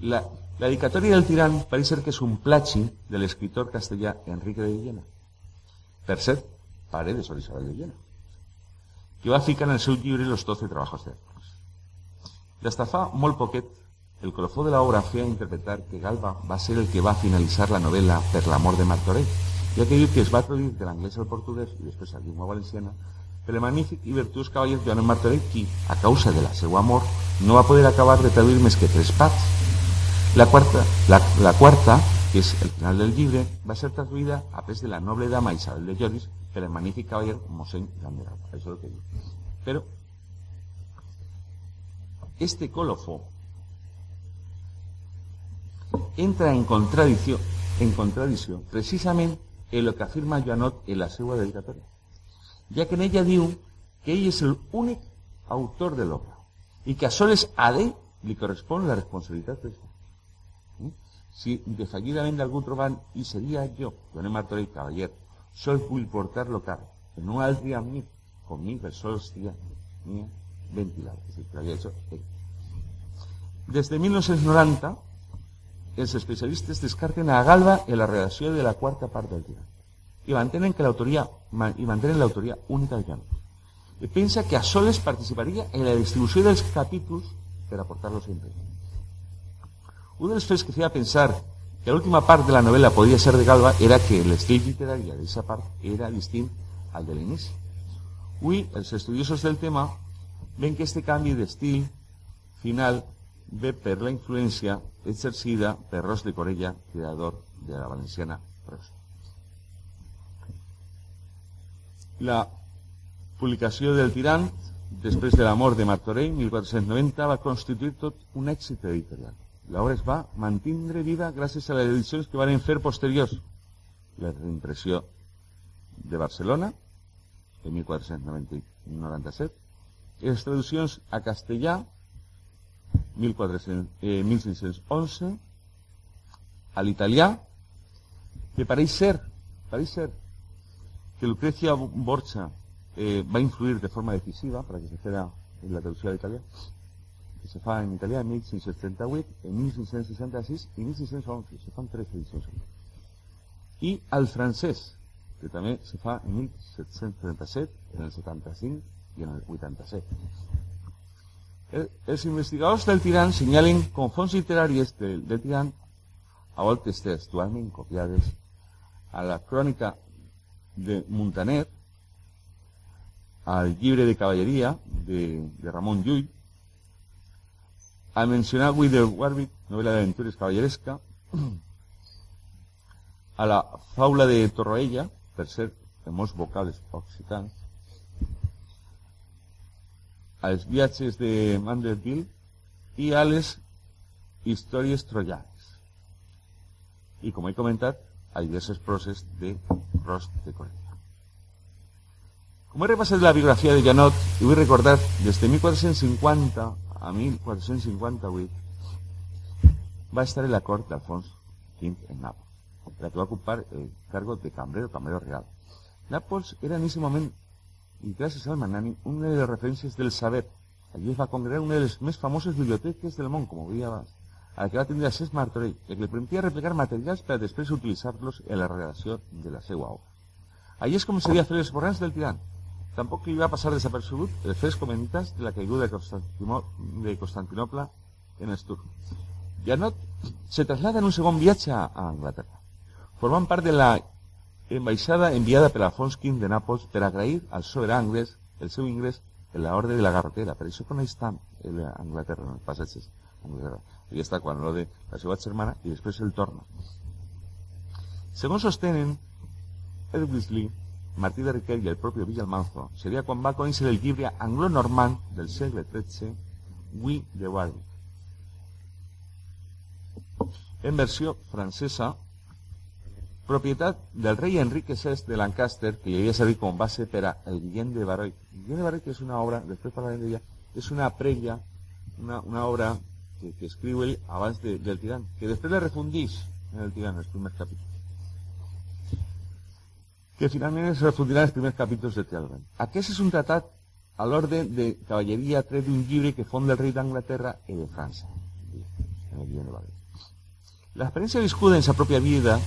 La, la del tirant pareix ser que és un plagi de l'escriptor castellà Enrique de Villena. Per cert, pare de Sor Isabel de Villena, que va ficar en el seu llibre Los 12 trabajos de des de fa molt poquet, el colofó de l'obra feia interpretar que Galba va ser el que va finalitzar la novel·la per l'amor de Martorell, ja que diu que es va traduir de l'anglès al portuguès i després a llengua valenciana per el magnífic i virtuós cavaller Joan Martorell, qui, a causa de la seva amor, no va poder acabar de traduir més que tres parts. La quarta, la, la que és el final del llibre, va ser traduïda a pes de la noble dama Isabel de Lloris per el magnífic cavaller mossèn Joan de Galba. Això és el que diu. Però este colofó entra en contradicció, en contradicció precisament en el que afirma Joanot en la seva dedicatòria, ja que en ella diu que ell és l'únic autor de l'obra i que a soles a ell li correspon la responsabilitat d'això. Si defallidament d'algú trobant, i seria jo, Joanet Martorell Cavaller, sol vull portar-lo car, en un altre amic, conmigo, sol estia, mia, ventilado, es decir, que había hecho ell. Des de 1990, els especialistes descarten a Galba en la redacció de la quarta part del llibre i mantenen que l'autoria i mantenen l'autoria única de Janot. I pensa que a soles participaria en la distribució dels capítols per aportar-los imprès. Un dels fets que feia pensar que l'última part de la novel·la podia ser de Galba era que l'estil literari d'aquesta part era distint al de l'inici. Avui, els estudiosos del tema ven que este canvi d'estil final ve per la influència exercida per Ros de Corella, creador de la valenciana prosa. La publicació del Tirant, després de la mort de Martorell, 1490, va constituir tot un èxit editorial. L'obra es va mantindre viva gràcies a les edicions que van fer posteriors. La reimpressió de Barcelona, en 1497, i les traduccions a castellà 1400, eh, 1611 a l'italià que pareix ser, pareix ser que Lucrecia Borcha eh, va influir de forma decisiva para que se hiciera en la traducción al italià que se fa en italià en 1638, en 1666 i 1611. Se fan tres edicions. I al francès, que també se fa en 1737, en el 75 i en el 87. Els investigadors del Tirant senyalen com fonts literàries del, del Tirant a voltes textualment copiades a la crònica de Montaner, al llibre de cavalleria de, de Ramon Llull, a mencionar de Warwick, novel·la d'aventures cavalleresca, a la faula de Torroella, per ser de molts vocals occitans, als viatges de Manderville i a les històries trojanes. I, com he comentat, a diverses proses de Rost de Corella. Com he repassat la biografia de Janot, i vull recordar, des de 1450 a 1458, va estar en la cort d'Alfons V en Nàpols, la que va ocupar el cargo de cambrero, cambrero real. Nàpols era en aquest moment i gràcies al Manani, una de les referències del saber. Allí es va congregar una de les més famoses biblioteques del món, com ho abans, a la que va tindre accés Martorell, el que li permetia replegar materials per a després utilitzar-los en la redacció de la seva obra. Allí es començaria a fer els borrans del tirant. Tampoc li va passar desapercebut els fets comentats de la caiguda de, Constantino, de en els turcs. Se traslada en un segon viatge a Anglaterra, formant part de la embaixada enviada per Alfons V de Nàpols per agrair al sobirà anglès el seu ingrés en l'ordre de la garrotera. Per això coneix tant Anglaterra, en els passatges. Anglaterra. I està quan l'ode la seva germana i després el torna. Segons sostenen Edwin Lee, Martí de Riquel i el propi Villalmanzo, seria quan va conèixer el llibre anglo-normand del segle XIII, We de Warwick. En versió francesa, propietat del rei Enrique VI de Lancaster, que li havia servit com base per a el Guillem de Baroi. El Guillem de Baroi, que és una obra, després parlarem d'ella, és una prèvia, una, una obra que, ell abans de, del tirant, que després la refundís en el tirant, els primers capítols. Que finalment es refundirà els primers capítols de Tealban. Aquest és un tratat a l'ordre de cavalleria tret d'un llibre que fon del rei d'Anglaterra i de França, en el de Baroi. L'experiència viscuda en sa pròpia vida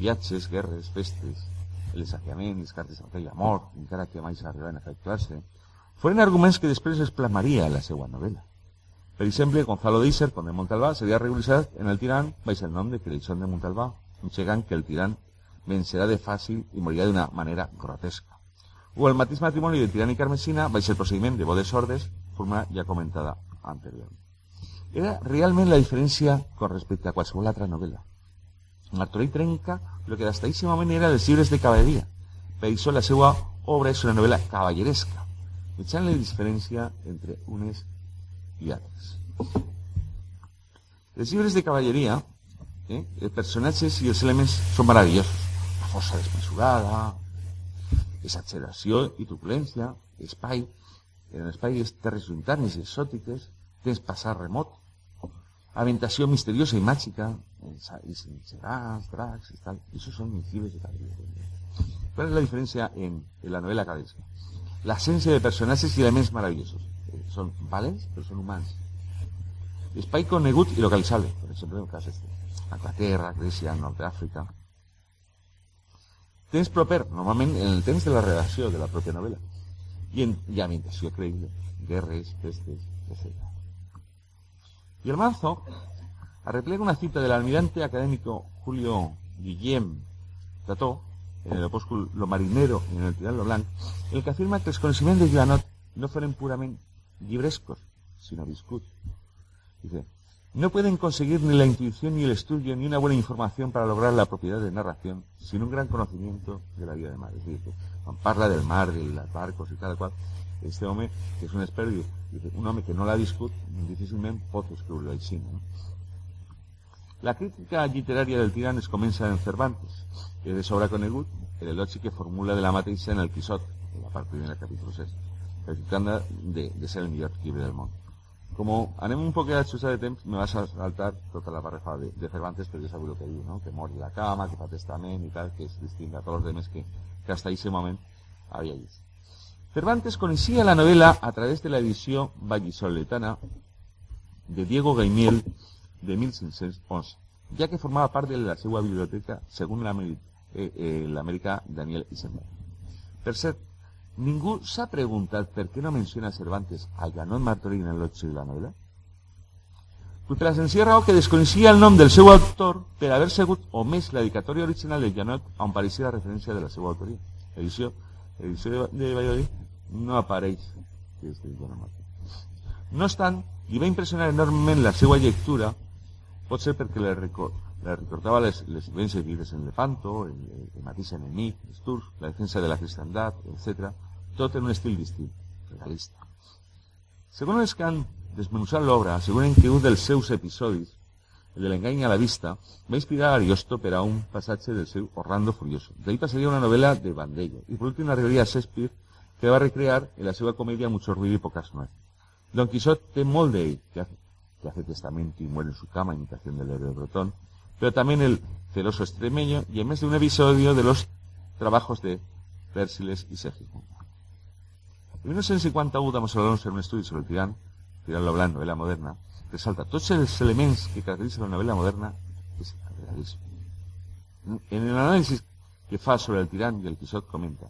viatges, guerres, festes, el desafiament, les cartes amb rei a mort, encara que mai s'arribaven a efectuar-se, foren arguments que després es plasmaria en la seva novel·la. Per exemple, Gonzalo d'Isser, conde de Montalbà, seria regularitzat en el tirant baix el nom de Creixón de Montalbà, enxegant que el tirant vencerà de fàcil i morirà d'una manera grotesca. O el mateix matrimoni de tirant i carmesina baix el procediment de bodes sordes, forma ja comentada anteriorment. Era realment la diferència con respecte a qualsevol altra novel·la. Martorell trenca el que hasta ese moment era els llibres de cavalleria. Per això la seva obra és una novel·la cavalleresca, mitjant la diferència entre unes i altres. Els llibres de cavalleria, eh, els personatges i els elements són meravellosos. La força desmesurada, exageració i truculència, espai, en l'espai és terres llunytanes i exòtiques, temps passar remot, ambientació misteriosa i màgica, i gegants, dracs i tal. Esos son mis libros de ¿Cuál es la diferencia en, en la novela cadesca? La esencia de personajes y elementos maravillosos. eh, són valents, però són humans. Espai conegut i localitzable, per exemple, en el cas este. Anglaterra, Grècia, Nord d'Àfrica. Temps proper, normalment en el temps de la redacció de la pròpia novel·la. I, en, i ambientació creïble, guerres, pestes, etc. Y el manzo arreplega una cita del almirante académico Julio Guillem Tató, en el opúsculo Lo Marinero y en el Tirán Lo Blanc, el que afirma que els coneixements de Joanot no fueron purament llibrescos, sino viscuts. Dice, no pueden conseguir ni la intuición ni el estudio ni una buena información para lograr la propiedad de narración sin un gran conocimiento de la vida de mar. Es decir, cuando parla del mar, de los barcos y tal cual, este home, que és un expert, dice, un home que no l'ha viscut, difícilment pot escriure així. No? La crítica literària del tirant es comença en Cervantes, que de sobra conegut l'elogi que formula de la mateixa en el Quixot, en la part primera capítol 6, criticant de, de ser el millor llibre del món. Com anem un poquet a xusa de temps, me vas a saltar tota la barrefa de, de Cervantes, perquè sabeu el que diu, no? que mor la cama, que fa testament i tal, que és distint a tots els demés que, que hasta aquest moment havia. Cervantes conocía la novela a través de la edición vallisoletana de Diego Gaimiel de 1511, ya que formaba parte de la segunda biblioteca según la, eh, eh, América Daniel Isenberg. Per cert, ningú s'ha preguntat per què no menciona Cervantes a Janot Martorell en 8 de la novela? Pues la sencilla raó que desconocía el nom del seu autor per haver segut omès la dedicatòria original de Janot on pareixia la referència de la seva autoria. Edició, edició de, de Valladolid no apareix. No obstant, li va impressionar enormement la seva lectura, pot ser perquè le, record, le recordava les, les vivències vives en Lepanto, el, el, mateix enemic, els turcs, la defensa de la cristiandat, etc., tot en un estil distint, realista. Segons els que han desmenuzat l'obra, asseguren que un dels seus episodis, el de l'engany a la vista, va inspirar a Ariosto per a un passatge del seu Orlando Furioso. D'ahí passaria una novel·la de Bandello. I per últim arribaria a Shakespeare, que va recrear en la seva comèdia Mucho ruido y pocas nueces. Don Quixote té molt d'ell, que, que hace testamento y muere en su cama, imitación del héroe Brotón, pero también el celoso extremeño y en vez de un episodio de los trabajos de Pérsiles y Sergismundo. En 1951 damos a en un estudi sobre el tirán, tirán lo blanco, novela moderna, resalta tots els elements que caracteritzen la novela moderna és el realisme. En el análisis que fa sobre el tirán y el Quixot comenta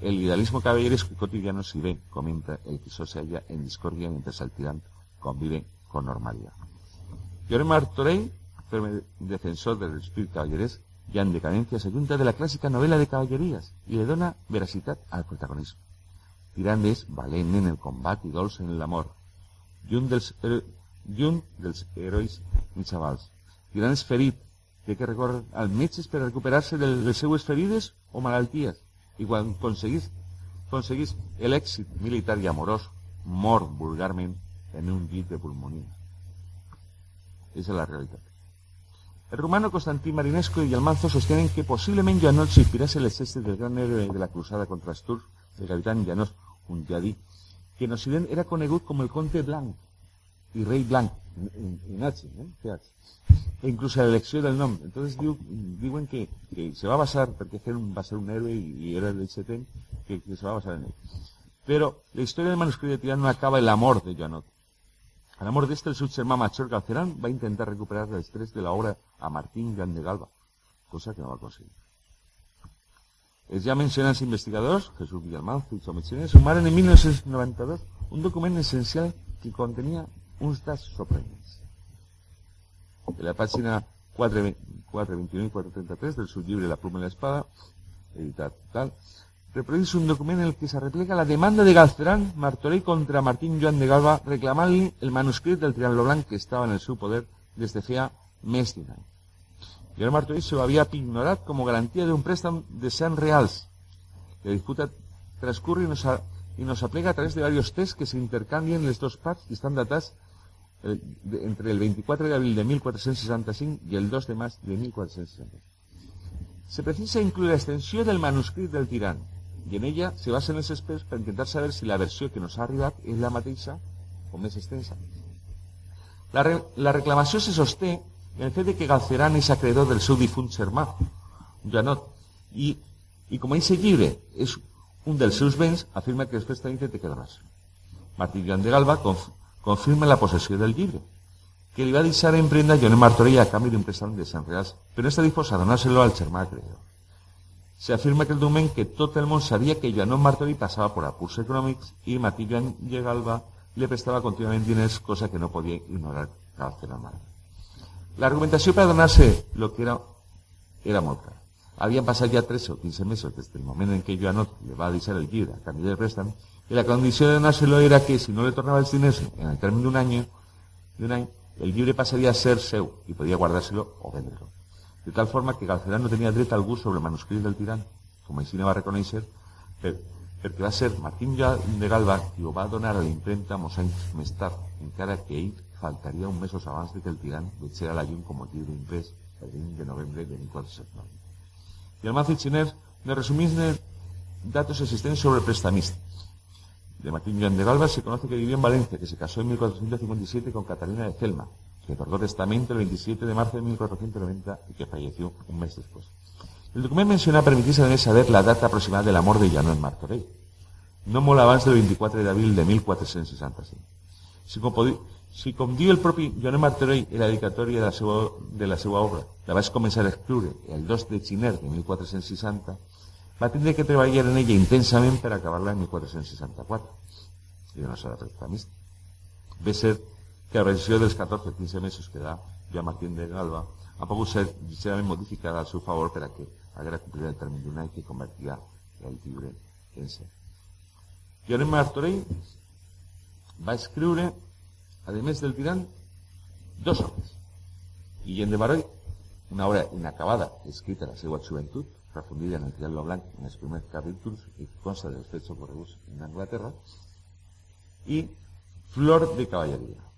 el idealismo caballeresco y cotidiano si ve, comenta el Quixot se halla en discordia mientras el tirán convive con normalidad. Lloret Martorell firme defensor del espíritu caballeres, ya en decadencia, se de la clásica novela de caballerías y le dona veracidad al protagonismo. És valent en el combat i dolç en l'amor, i un dels, i un dels herois mitjavals. Tirant és ferit, té que recórrer als metges per recuperar-se de les ferides o malalties, i quan aconseguís, aconseguís l'èxit militar i amorós, mor vulgarment en un llit de pulmonia. Esa és la realitat. El rumano Constantín Marinesco y Almanzo sostienen que posiblemente Janot se inspirase en el cese del gran héroe de la cruzada contra els turcs, el capitán Llanos Unjadí, que en Occident era conegut com el conte blanc i rei blanc, en H, eh? E inclús la elecció del nom. Entonces diu, diuen que, se va a basar, perquè va a ser un héroe i era del setén, que, que se va a basar en ell. Però la història del manuscrit de Tirán no acaba en la mort de Janot, a la mort d'este, el seu germà major Galcerán va intentar recuperar els drets de l'obra a Martín Gran de Galba, cosa que no va aconseguir. Els ja mencionats investigadors, Jesús Villalmanzo i Chomechene, sumaren en 1992 un document essencial que contenia uns dats sorprenents. De la pàgina 421 i 433 del seu llibre La pluma i l'espada, editat tal, reproduce un document en el que se replega la demanda de Galcerán Martorell contra Martín Joan de Galba reclamant-li el manuscrit del Triángulo Blanc que estava en el poder des de feia més d'un any. Joan Martorell se ho havia ignorat com a garantia d'un préstec de 100 reals. La disputa transcurre i nos, a, y nos a través de varios tests que se intercambien les dos parts i estan datats el, de, entre el 24 de abril de 1465 i el 2 de març de 1465. Se precisa incluir la extensió del manuscrit del tirant, i en ella se basen els experts per intentar saber si la versió que nos ha arribat és la mateixa o més extensa. La, re la se sosté en el fet de que Galceran és acreedor del seu difunt germà, Janot, i, i com a aquest llibre un dels seus afirma que després també té que Joan de confirma la posesión del llibre, que li va deixar en prenda Joan Martorell a canvi d'un préstec de 100 reals, però no està disposat a donar-se-lo al germà creador. Se afirma que el document que tot el món sabia que Joan Martorell passava per apurs econòmics i Martí Joan de Galba li prestava contínuament diners, cosa que no podia ignorar Calcer Mar. L'argumentació per donar-se el que era, era molt clara. Havien passat ja 13 o 15 mesos des del moment en què Joanot li va deixar el llibre a canvi del préstec i la condició de donar-se-lo era que si no le tornava els diners en el terme d'un any, d'un any, el llibre passaria a ser seu i podia guardar-se-lo o vendre-lo. De tal forma que Galceran no tenia dret algú sobre el manuscrit del tirant, com així va reconèixer, per, perquè va ser Martín de Galba qui ho va donar a l'impremta molts anys més tard, encara que ell faltaria un mesos abans de que el tirant deixés a la llum com a llibre imprès el 20 de novembre de 1490. Y el Mazi Chiner me resumís datos existentes sobre el prestamista. De Martín Joan de Galva se conoce que vivió en Valencia, que se casó en 1457 con Catalina de Celma, que otorgó testamento el 27 de marzo de 1490 y que falleció un mes después. El documento menciona permitirse además saber la data aproximada de la muerte de Joan Martorell. No mola abans del 24 de abril de 1465. Si si, el propi Joan Martorell en la dedicatòria de la, seva, de la seva obra, la a escriure el 2 de xiner de 1460, va tindre que treballar en ella intensament per acabar-la en 1464. I no serà prestamista. Ve ser que la versió dels 14-15 mesos que da Joan Martín de Galba ha pogut ser modificada al seu favor per a que haguera complir el termini d'un any que convertia el llibre en ser. Joan Martorell va escriure además del tirán, dos obras. Guillén de Baroy, una obra inacabada, escrita en la segua juventud, refundida en el Triángulo Blanc en los primeros capítulos y que consta de los fets ocurridos en Inglaterra, y Flor de Caballería.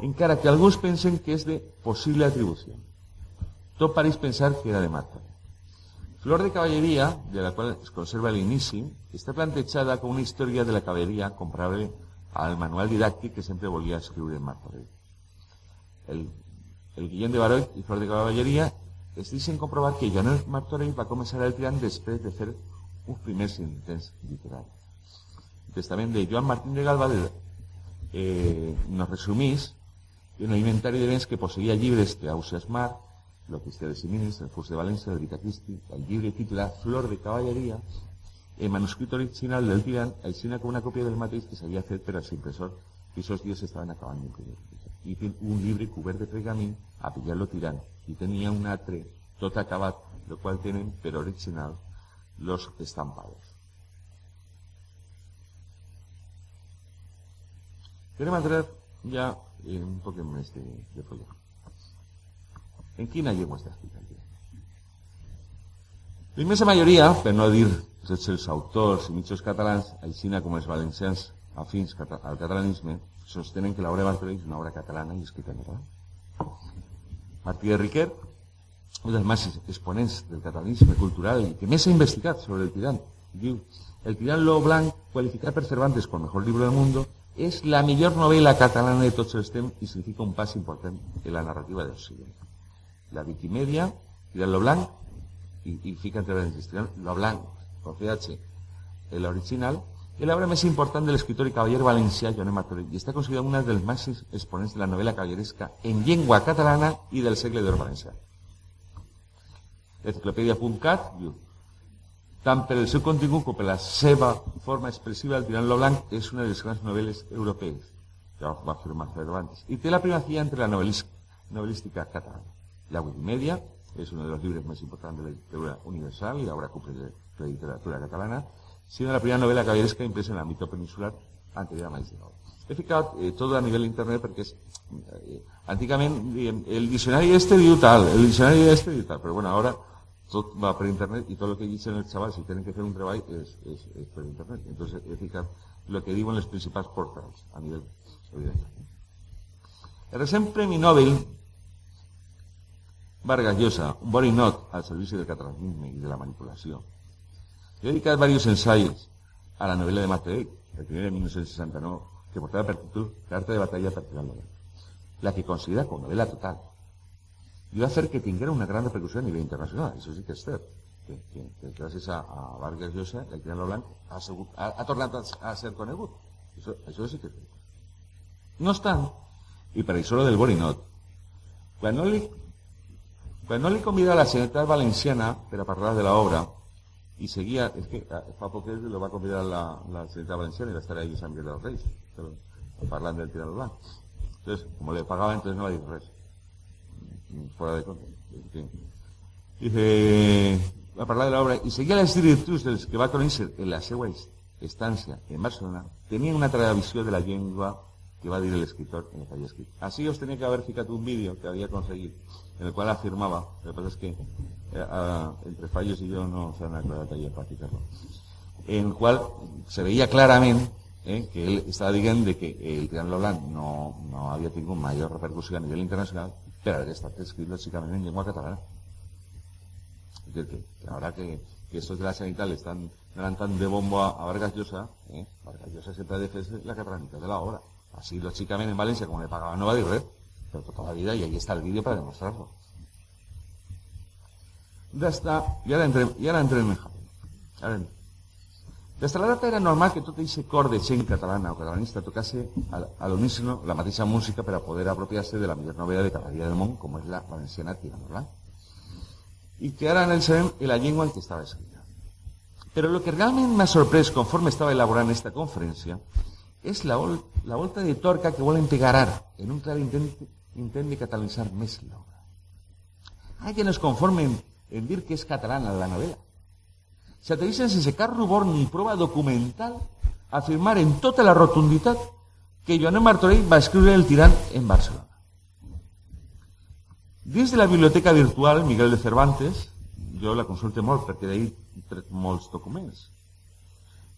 Encara que algunos pensen que es de posible atribución. Todo parece pensar que era de Marta. Flor de Caballería, de la cual se conserva el inicio, está planteada como una historia de la caballería comparable al manual didáctico que siempre volvía a escribir en Martorell. El, el de Baroy y Flor de Caballería es dicen comprobar que Joan Martorell va comenzar el trián después de hacer un primer intents literari. El testament de Joan Martín de Galva de, eh, nos resumís en un inventario de bens que poseía llibres de Ausias Mar, lo que de Siminis, el Fus de Valencia, el Vita el llibre titulat Flor de Caballería, el manuscrito original del tirán aixina con una copia del mateix que s'havia fet per als impressors que esos dies estaven acabant d'imprimir. I un llibre cobert de pergamín a pillar-lo tirant i tenia un altre tot acabat, el qual tenen per original los estampados. Querem entrar ja en un poc més de, de folló. En quina llengua està escrit el llibre? La inmensa majoria, per no dir tots els autors i mitjos catalans, aixina com els valencians afins al catalanisme, sostenen que l'obra Martorell és una obra catalana i escrita en català. Martí de Riquer, un dels màxims exponents del catalanisme cultural i que més ha investigat sobre el tirant, diu El tirant lo blanc, qualificat per Cervantes com el mejor libro del mundo, és la millor novel·la catalana de tots els temps i significa un pas important en la narrativa siglo. La Wikimedia, Tirant lo blanc, fica entre parèntesis, lo blanc, con CH, el original, es la obra más importante del escritor y caballero valencià Joan Martorell y está considerada una de las más exponentes de la novela caballeresca en lengua catalana y del segle d'or valencià. Enciclopèdia.cat diu tant per el seu contingut com per la seva forma expressiva, el Tirant lo Blanc és una de les grans novel·les europees, ja va afirmar Cervantes, i té la primacia entre la novel·lística catalana. La Wikimedia és un dels llibres més importants de la literatura universal i l'obra cumple de literatura catalana, siendo la primera novela caballeresca impresa en el ámbito peninsular anterior a Maíz de He ficat eh, todo a nivel internet perquè és, eh, antigament el diccionari este diu tal, el diccionari este diu tal, però bueno, ahora tot va per internet i tot el que dicen els xavals si tenen que fer un és, és per internet. Entonces he ficat el que diuen les principals portals a nivell evident. El recent Premi Nobel Vargas Llosa, un body not al servici del catalanisme i de la manipulació, He dedicat varios ensayos a la novela de Martorell, el primer de 1969, que portaba per títol Carta de batalla tirar la que considera com novela total. I va fer que tinguera una gran repercussió a nivell internacional, això sí que que, que gràcies a, a Vargas Llosa el Tirano Blanc ha, ha, a, a ser conegut. Això, això sí que és veritat. No obstant, i per això del Borinot, quan no convida a la Generalitat Valenciana per a parlar de l'obra, i seguia, és que fa poc temps lo va convidar la, la Valenciana i va estar ahí Sant Miguel dels Reis, parlant del Tirano Blanc. Entonces, como le pagaba, entonces no va a decir res. Fuera de contra. Dice, va a parlar de l'obra, i seguia les directrius dels que va conèixer en la seva estància en Barcelona, tenia una tradició de la llengua que va dir l'escriptor en el que havia escrit. Así os tenía que haber ficat un vídeo que había conseguido, en el cual afirmaba, lo que pasa es que eh, a, entre fallos y yo no se han aclarado ahí para ficarlo, en el cual se veía claramente eh, que él estava dient de que el Triangle Blanc no, no havia tingut major repercussió a nivell internacional per haver estat escrit lògicament en llengua catalana. Es decir, que, que ahora que, que estos de la sanitat le están dando tan de bombo a, a Vargas Llosa, eh, Vargas Llosa siempre defensado la catalanitat de la obra. Así, lógicamente, en Valencia, como le pagaban, no va a decir res, pero toda la vida, y ahí está el vídeo para demostrarlo. Ya está, y ahora entré, y ahora entré en jardín. Ahora entré. Des de la data era normal que tot aquest cor de gent catalana o catalanista tocase a l'unísono la mateixa música per a poder apropiar-se de la millor novel·la de cada dia del món, com és la valenciana Tirano Blanc. I que ara en la llengua en què estava escrita. Però el que realment m'ha sorprès conforme estava elaborant aquesta conferència és la, la volta de torca que volen pegar ara en un clar intent, intent de catalanitzar més l'obra. Hay que nos conformen en dir que és catalana la novel·la s'atreveixen sense cap rubor ni prova documental a afirmar en tota la rotunditat que Joanet Martorell va escriure El tirant en Barcelona. Dins de la biblioteca virtual Miguel de Cervantes, jo la consulte molt perquè d'ahir trec molts documents,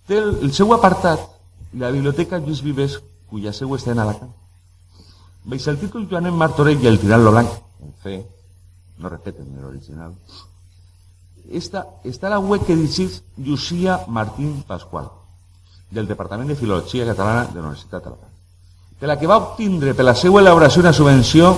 té el, el seu apartat la biblioteca Lluís Vives, cuya seu està en Alacant. Veis el títol Joanet Martorell i el tirant lo blanc, en fe, no repeten l'original, esta, està la web que dirigeix Llucia Martín Pascual, del Departament de Filologia Catalana de la Universitat Alacant, de la que va obtindre per la seva elaboració una subvenció,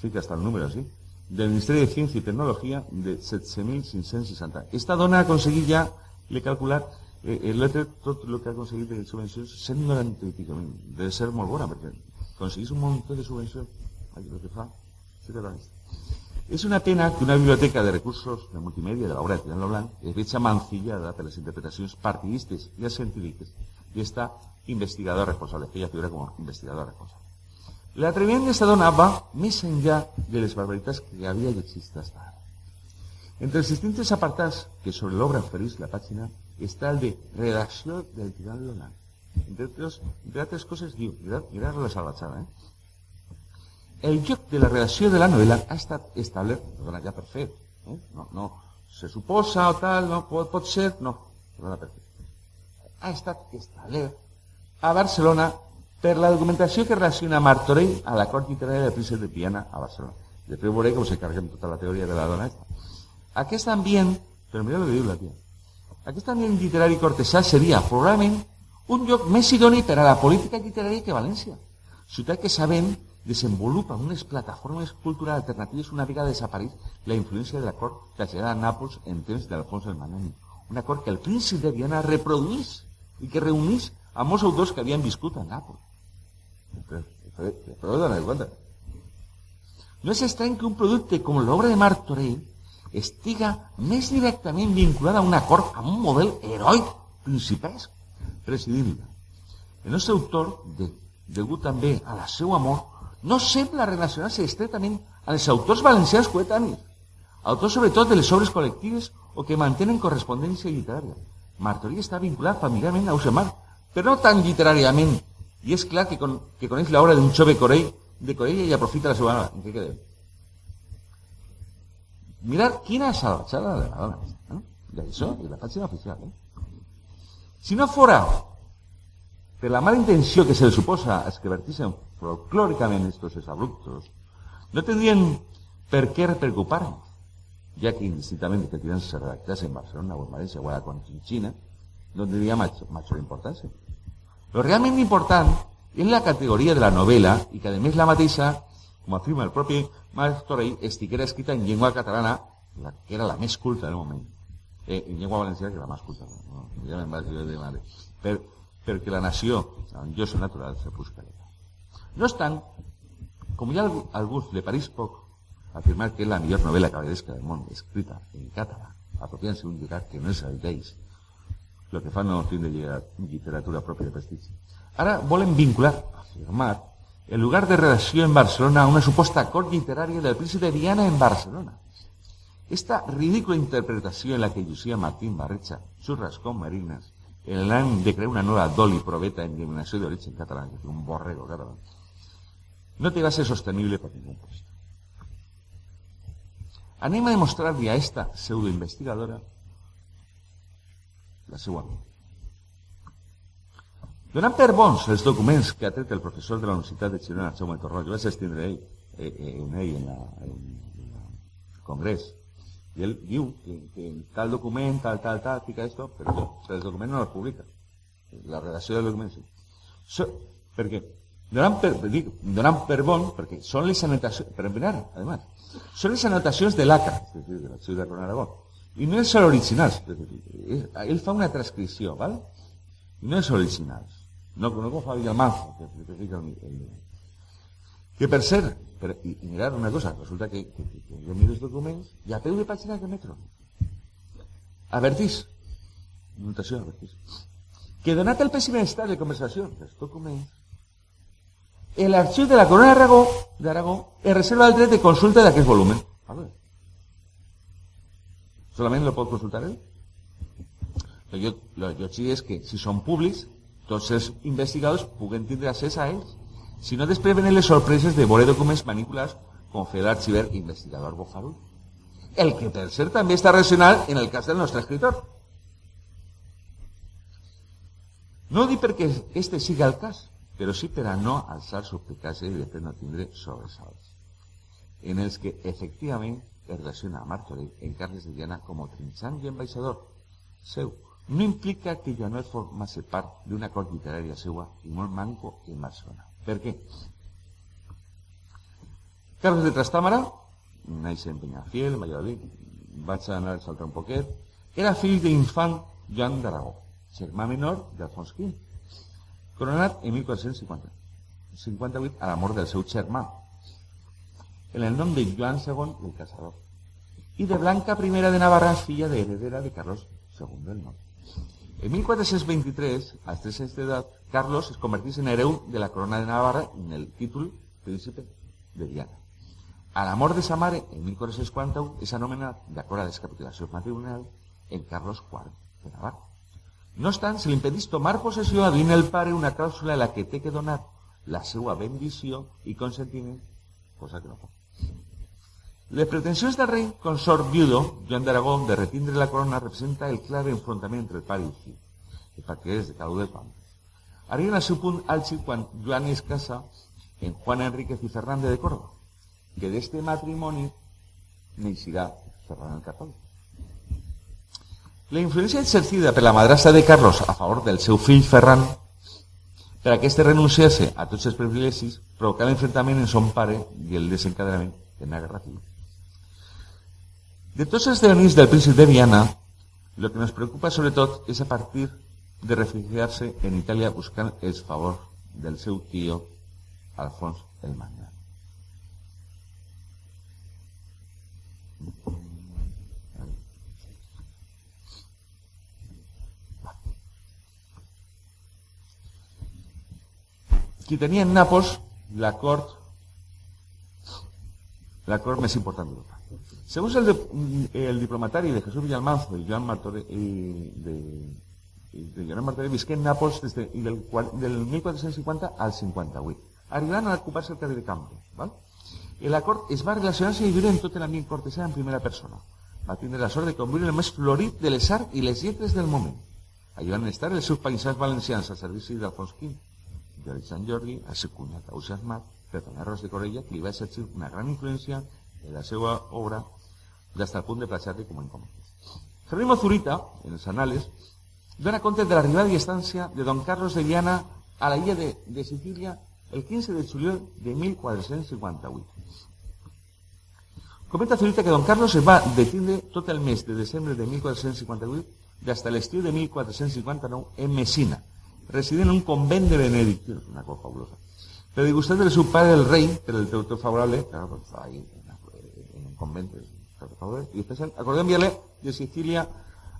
sí que el número, sí, del Ministeri de Ciència i Tecnologia de 7.560. Esta dona ha aconseguit ja, l'he calculat, eh, el tot el que ha aconseguit de subvencions, 190 i pico. Ser molt bona, perquè aconseguís un munt de subvencions, el que fa, sí que Es una pena que una biblioteca de recursos de multimedia de la obra de Tirano Blanc es veja mancillada per les interpretacions partidistes i científiques i esta investigadora responsable, que ella figura com a investigadora responsable. L'atreviment d'esta dona va més enllà de les barbaritats que havia llegit fins ara. Entre els distints apartats que sobre l'obra ofereix la pàgina està el de redacció del Tirano Blanc. Entre altres, entre altres coses diu, la salvatjada, eh? El lloc de la redacció de la novel·la ha estat establert, perdona, ja per fet, eh? no, no, se suposa o tal, no, pot, pot ser, no, perdona, per fet. Ha estat establert a Barcelona per la documentació que relaciona Martorell a la cort literària de Príncep de Piana a Barcelona. Després veuré com se carreguen tota la teoria de la dona. Aquest ambient, però mira el que diu la tia, aquest ambient literari cortesà seria probablement un lloc més idoni per a la política literària que València. Ciutat que sabem desenvolupa unes plataformes culturals alternatives una vegada desapareix la influència de la cort traslladada a Nàpols en temps d'Alfonso el Magnànim. Una cort que el príncep de Viana reproduís i que reunís a molts autors que havien viscut a Nàpols. Però donar compte. No és estrany que un producte com l'obra de Martorell estiga més directament vinculada a una cort amb un model heroic principesc presidible. El nostre autor, de, degut a la seu amor no sembla relacionar-se estretament amb els autors valencians coetanis, autors sobretot de les obres col·lectives o que mantenen correspondència literària. Martorí està vinculat familiarment a Usemar, però no tan literàriament, i és clar que, con, que coneix l'obra d'un jove corell, de Corella i aprofita la seva obra. Què quedem? Mirar quina salvatjada de la dona. I això, la pàgina oficial. Eh? Si no fora per la mala intenció que se le suposa als que vertixen folclòricament estos abruptos, no tendrien per què preocupar-nos, ja que indistintament que se redactase en Barcelona o en València o a la Conchinchina, no tendria major importància. Lo realment important és la categoria de la novel·la i que, a més, la mateixa, com afirma el propi Marc Torell, estiguera escrita en llengua catalana la, que era la més culta del moment, eh, en llengua valenciana que era la més culta, no? ja mare, per, perquè la nació, en jo soc natural, se busca No obstant, com ja algú, algú le pareix poc afirmar que és la millor novel·la caballeresca del món, escrita en català, apropiant-se un llegat que no és el d'ells, el que fa no tindre literatura pròpia de prestigi. Ara volen vincular, afirmar, el lugar de redacció en Barcelona a una suposta cort literària del príncipe de Viana en Barcelona. Esta ridícula interpretació en la que Llucia Martín barreja xurras com marines en l'any de crear una nova doli proveta en denominació d'origen català, que un borrego català, no te va a ser sostenible per ningú puesto. Anem a demostrar-li a esta pseudoinvestigadora la seva ment. Donant per bons els documents que ha tret el professor de la Universitat de Girona, Jaume Torró, jo vaig estendre ell, eh, eh, en ell en, la, en, en el congrés, i ell diu que, que tal document, tal, tal, tal, fica esto, però, però el document no el publica. La redacció del document sí. So, perquè donant per, dic, donant per bon, perquè són les anotacions, además, són les anotacions de l'ACA, és a dir, de l'Arxiu de Aragó, i no és a dir, ell fa una transcripció, val? I no és originals. No, no com fa Villamanzo, que, que, que, el, que per cert, per, mirar una cosa, resulta que, que, que jo miro els documents i a peu de pàgina de metro. Avertís, notació, avertís, que donat el pèssim estat de conversació dels documents, l'arxiu de la Corona d'Aragó es reserva el dret de consulta d'aquest volumen. A veure. Solament lo pot consultar ell? Lo, lo lògic és que si són públics, tots els investigadors puguen tindre accés a ells. Si no, després venen les de veure documents manipulats com fer investigador Bofarull. El que, per cert, també està relacionat en el cas del nostre escritor. No dic perquè este siga el cas, però sí per no alçar suspicàcia i després no tindre sobresalts, en els que efectivament es relaciona a Martorell en Carles de Llana com a trinxant i ambaixador seu. No implica que Joanet formase part d'una cort literària seua i molt manco en Barcelona. Per què? Carles de Trastàmara, naix en Peñafiel, Valladolid, vaig anar a saltar un poquet, era fill d'infant Joan d'Aragó, germà menor d'Alfons V, coronat en 1450, 58 a la mort del seu germà, en el nom de Joan II el Casador, i de Blanca I de Navarra, filla de heredera de Carlos II del Nord. En 1423, als 3 anys d'edat, Carlos es convertís en hereu de la corona de Navarra en el títol príncipe de Diana. A la mort de sa mare, en 1441, és anomenat, d'acord a les capitulacions matrimonials, en Carlos IV de Navarra. No obstant, se li impedís tomar possessió a el pare una clàusula en la que té que donar la seva bendició i consentiment, cosa que no fa. Les pretensions del rei consort viudo, Joan d'Aragón, de retindre la corona representa el clar enfrontament entre el pare i el fill, el és de Calú de Pampas. Arriben al seu punt àlgid quan Joan es casa en Juan Enríquez i Fernández de Córdoba, que d'este matrimoni neixirà Ferran el Catòlic. La influència exercida per la madrastra de Carlos a favor del seu fill Ferran per que este renunciase a tots els privilegis provocar l'enfrontament en son pare i el desencadenament de una guerra civil. De tots els esdeveniments del príncip de Viana, lo que nos preocupa sobretot és a partir de refugiar-se en Itàlia buscant els favors del seu tio Alfons el Magna. Qui tenia en Nàpols la cort la cort més important d'Europa. Segons el, de, el diplomatari de Jesús Villalmanzo i Joan Martorell, i de, i de Joan Martorell visqué en Nàpols des de, del, del 1450 al 58, arribant a ocupar-se el carrer de Campo. Val? I la cort es va relacionar-se i viure en tot l'ambient cortesà en primera persona. Va la sort de conviure el més florit de les arts i les lletres del moment. Allà van estar els seus paisans valencians al servici d'Alfons V, de Sant Jordi, el seu cunyat Ausiasmat, per a Ros de Corella, que li va exercir una gran influència en la seva obra des del punt de plaçar-li com en còmics. Jerónimo Zurita, en els anales, dona compte de l'arribada i estància de don Carlos de Viana a la illa de, de Sicília el 15 de juliol de 1458. Comenta Zurita que don Carlos se va detindre tot el mes de desembre de 1458 hasta l'estiu de 1459 en Messina, residint en un convent de benedictinos, una cosa fabulosa. Pero disgustat de su padre el rey, per el teutor favorable, claro, pues estaba ahí en un convento, y después acordó enviarle de Sicilia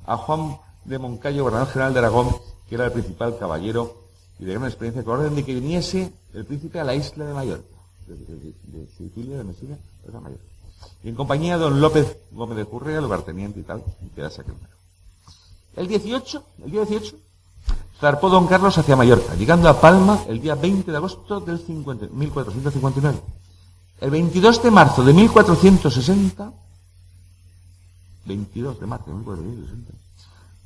a Juan de Moncayo, gobernador general de Aragón, que era el principal caballero y de gran experiencia, con orden de que viniese el príncipe a la isla de Mallorca, de, de, de Sicilia, de Messina, a Mallorca. Y en compañía de don López Gómez de Currea, lugarteniente y tal, y quedase aquel El 18, el día 18, zarpó don Carlos hacia Mallorca, llegando a Palma el día 20 de agosto del 50, 1459. El 22 de marzo de 1460, 22 de marzo de 1460,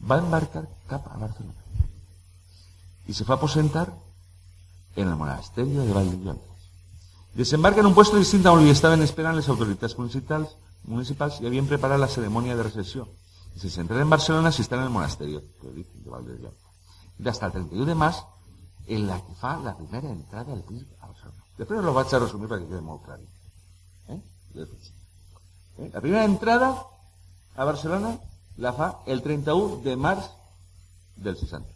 va a embarcar capa a Barcelona. Y se fue a aposentar en el monasterio de Valdiviana. Desembarca en un puesto distinto a donde estaban esperando las autoridades municipales, municipales y habían preparado la ceremonia de recesión. Y si se entra en Barcelona, se está en el monasterio de Valdeviana. Y hasta el 31 de marzo, en la que fa la primera entrada al príncipe a Barcelona. Después lo voy a resumir para que muy claro. ¿Eh? ¿Eh? La primera entrada a Barcelona la fa el 31 de marzo del 60.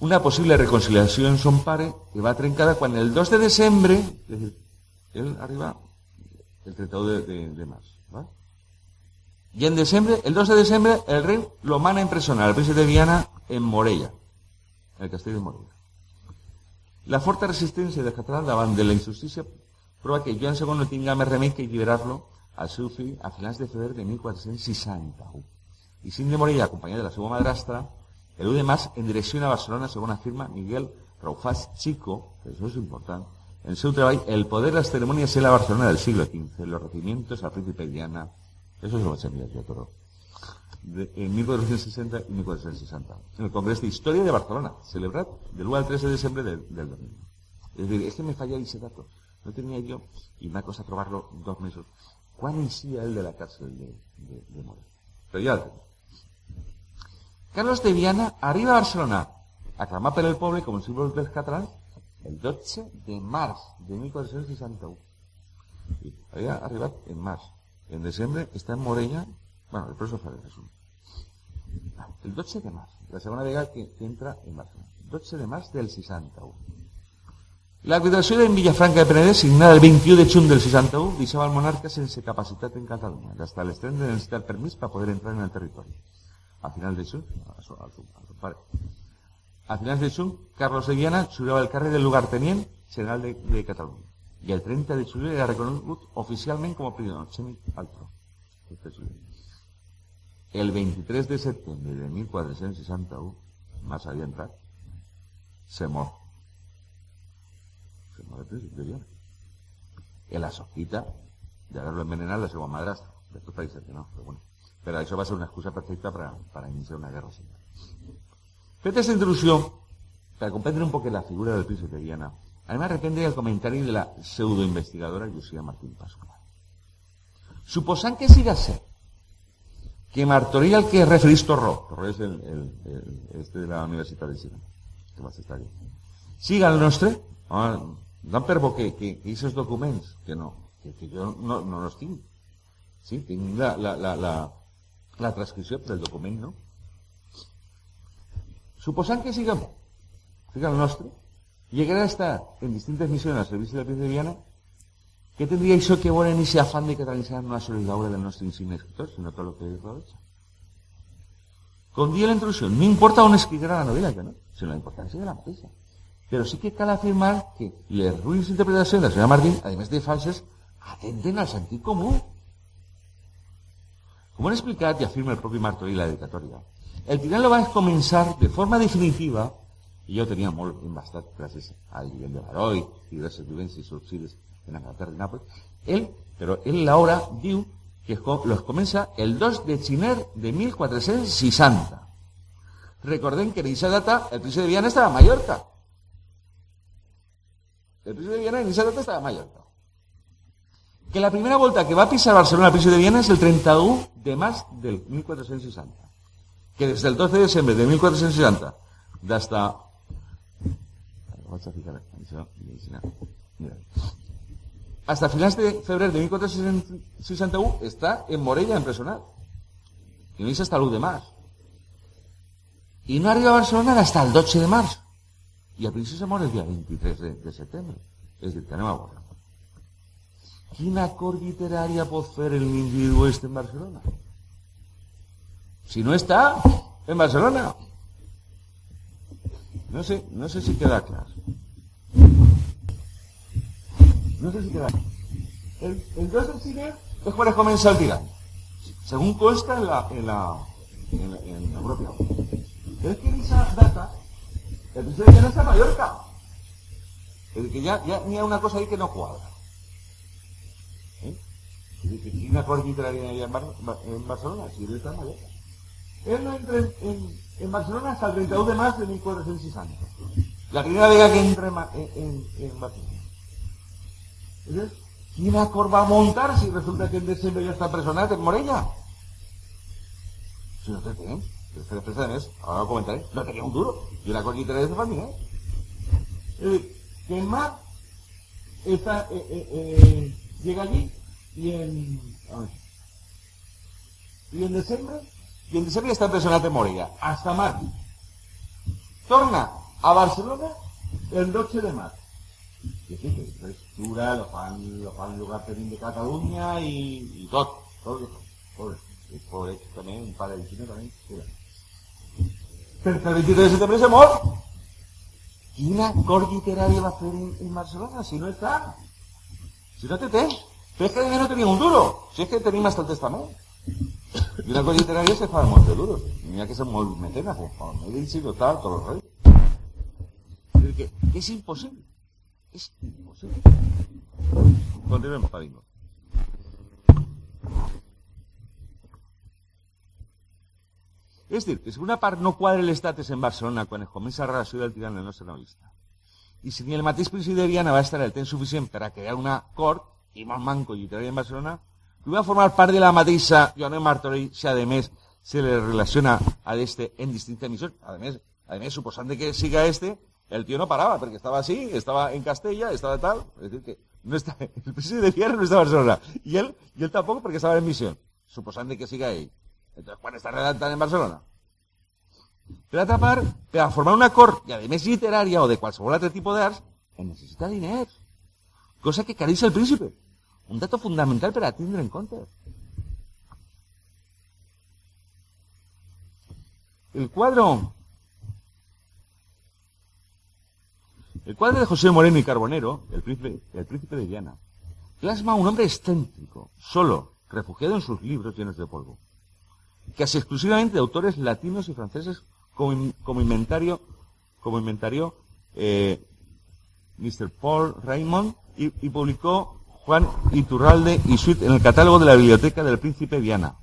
una posible reconciliació en son pare que va trencada quan el 2 de desembre, és dir, ell arriba el 31 de, de, de març. I en desembre, el 2 de desembre, el rei lo mana a empresonar al príncipe de Viana en Morella, en el castell de Morella. La forta resistència de català davant de la injustícia prova que Joan II no tinga més remei que alliberar-lo al seu fill a finals de febrer de 1461. I Cinc de Morella, acompanyat de la seva madrastra, El 1 de marzo, en dirección a Barcelona, según afirma Miguel Raufás Chico, que eso es importante, en su trabajo El poder de las ceremonias en la Barcelona del siglo XV, los recibimientos al príncipe Diana, eso es lo se envía yo todo. en 1460 y 1460, en el Congreso de Historia de Barcelona, celebrado del 1 al 3 de diciembre del, del Es decir, es que me falla ese dato. No tenía yo, y me ha costado probarlo dos meses. ¿Cuál inicia el de la cárcel de, de, de Pero ya lo tengo. Carlos de Viana arriba a Barcelona, aclamat per el poble com el símbol dels catalans, el 12 de març de 1461. I havia arribat en març. En desembre està en Morella, bueno, després ho faré resum. El 12 de març, la segona vegada que, entra en Barcelona. 12 de març del 61. L'arbitració en Villafranca de Penedès, signada el 21 de juny del 61, deixava el monarca sense capacitat en Catalunya, hasta l'extrem de necessitar permís per poder entrar en el territori. A final de su, a su, a su, a su. A de juny, Carlos de Viana jurava el càrrec del lugartenient general de, de Catalunya. I el 30 de juliol era reconegut oficialment com a. El 23 de setembre de 1461, más havia entrat, se mor. Se mor de Viana. En la sofita de haberlo envenenado la seva madrastra. Después parece que no, pero bueno. Pero eso va a ser una excusa perfecta para, para iniciar una guerra civil. Feta esta introducción, para comprender un poco la figura del príncipe de Viana, además depende del comentario de la pseudoinvestigadora Lucía Martín Pascual. Suposan que siga ser que Martorell al que referís Torró, es el, el, el, este de la Universitat de Girona, que va estar aquí, siga el nostre, per bo que, que, que que no, que, que jo no, no els tinc, sí, tinc la, la, la, la, la transcripció del document, no? Que siguem, siga el nostre, llegarà a estar en distintes missions al servici del príncipe de Viana, què tindria això que veure en aquest afán de catalanitzar no solo l'obra del nostre insigne escritor, sinó tot el que rodeja? Com dia la introducció, no importa on escriurà la novel·la, no? sinó la importància de la mateixa. Però sí que cal afirmar que les ruïnes interpretacions de la senyora Martín, a més de falses, atenten al sentit comú. Com han explicat i afirma el propi Martorell la dedicatòria, el final lo va començar de forma definitiva, i jo tenia molt embastat gràcies al nivell de Baroi i diverses vivències subsides en Anglaterra i Nàpols, ell, però ell l'hora diu que los comença el 2 de gener de 1460. Recordem que en aquesta data el príncipe de Viana estava a Mallorca. El príncipe de Viana en aquesta data estava a Mallorca que la primera volta que va pisar Barcelona al príncipe de Viana és el 31 de març del 1460. Que des del 12 de desembre de 1460 d'hasta... A hasta finals de febrer de 1461 està en Morella empresonat. I no és hasta l'1 de març. I no arriba a Barcelona hasta el 12 de març. I al principi se mor el dia 23 de, de setembre. És dir, que anem a veure. Quina cor literària pot fer el individu este en Barcelona? Si no està en Barcelona. No sé, no sé si queda clar. No sé si queda El, el 2 de cine es cuando comienza el tirán. Según consta en la, en la, en la, propia. Pero es que en esa data, el presidente ya no está en Mallorca. Es que ya, ya ni hay una cosa ahí que no cuadra. ¿Eh? Que una cosa literaria en, Bar en Barcelona, si él está en Mallorca. Él no entra en, en, en, Barcelona hasta el 31 de marzo de 1460. La primera vez que entra en, en, en Barcelona. Entonces, ¿quién va a montar si resulta que en diciembre ya está personal en Morella? Si no te tienen. Pero es que ahora lo comentaré, no tenía un duro. Y una cosa literaria de familia, ¿eh? que en mar está, eh, eh, eh, llega allí y en, y en diciembre, y en diciembre está personal en Morella, hasta mar. Torna a Barcelona el 12 de marzo. Que sí, que estructura, lo fan, lo fan de Cataluña y, y todo, todo eso, todo eso. Y por eso también, un par de vecinos también, Pero el 23 de septiembre se mor. Quina cor literaria va a hacer en, en, Barcelona si no está? Si no te té. Pero es que no tenía un duro. Si es que tenía hasta el testamento. Y una cor literaria se fa molt de duros. Mira que son molt mecenas, como me he dicho tal, todos los reyes. Es que es imposible. Es imposible. Continuemos, Padingo. És dir, que si una part no quadra l'estatus en Barcelona quan es comença la relació del tirant del nostre novelista, i si ni el mateix principi de Viana va estar el temps suficient per a crear una cort, i molt manco literari en Barcelona, que va formar part de la mateixa Joanet Martorell, si a més se le relaciona a este en distintas emisiones. A més, a que siga este, el tío no paraba, porque estaba así, estaba en Castella, estaba tal, es decir, que no está, el presidente de Viana no está en Barcelona, y él, y él tampoco porque estaba en misión, suposant que siga ahí. Entonces, quan està redactant en Barcelona? Per altra part, per a formar una cort, i a més literària o de qualsevol altre tipus d'arts, es necessita diners. Cosa que careix el príncipe. Un dato fundamental per a tindre en compte. El cuadro El cuadro de José Moreno y Carbonero, el príncipe, el príncipe de Viana, plasma a un hombre excéntrico, solo, refugiado en sus libros llenos de polvo casi exclusivamente de autores latinos y franceses como, como inventario, como inventario eh, Mr. Paul Raymond y, publicó Juan Iturralde y Suite en el catálogo de la biblioteca del príncipe Viana,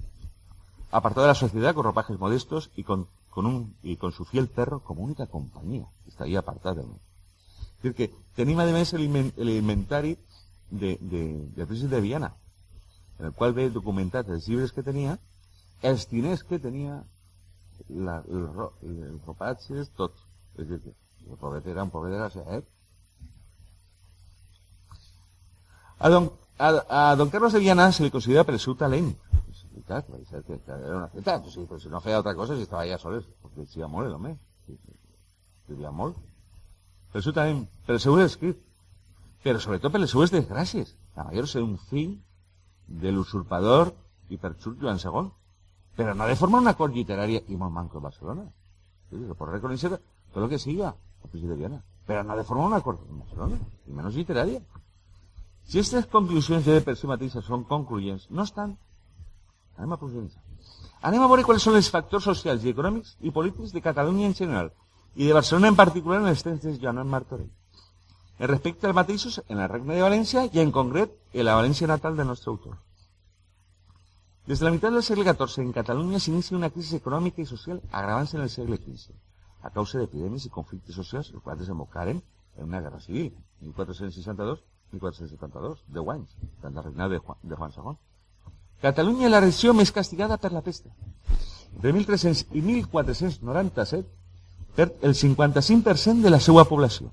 apartado de la sociedad con ropajes modestos y con, un, y con su fiel perro como única compañía. Está ahí apartado. Es decir, que tenía además el, el inventario de, de, del príncipe de Viana, en el cual ve documentados los libros que tenía els diners que tenia, la, el, el ropatges, tot. El era un pobret de la A don, a, a don Carlos de Viana se le considera que, que era una feta, pues, sí, pues, si no feia altra cosa, si estava allà soles, molt. Llegia molt. Per el seu talent, per el seu escrit, però sobretot per les seues desgràcies. La major ser un fill de l'usurpador i perxut Joan II pero no de forma una cor literaria y muy manco de Barcelona. Sí, por reconocer todo lo que siga, de Viana. Pero no de forma una cor en Barcelona, y menos literaria. Si estas conclusiones de per si mateixes son concluyentes, no están. Anem a profundizar. Anem a veure cuáles son los factores socials y y políticos de Cataluña en general y de Barcelona en particular en els temps de Joan Martorell. En respecte als mateixos en la Regne de València i en concret en la València natal de nostre autor. Desde la mitad del siglo XIV en Cataluña se inicia una crisis económica y social agravándose en el siglo XV, a causa de epidemias y conflictos sociales, los cuales desembocaren en una guerra civil, 1462-1472, de anys, durant el de Juan, de Juan. Catalunya la regió més castigada per la peste. Entre 1300 i 1497 perd el 55% de la seva població.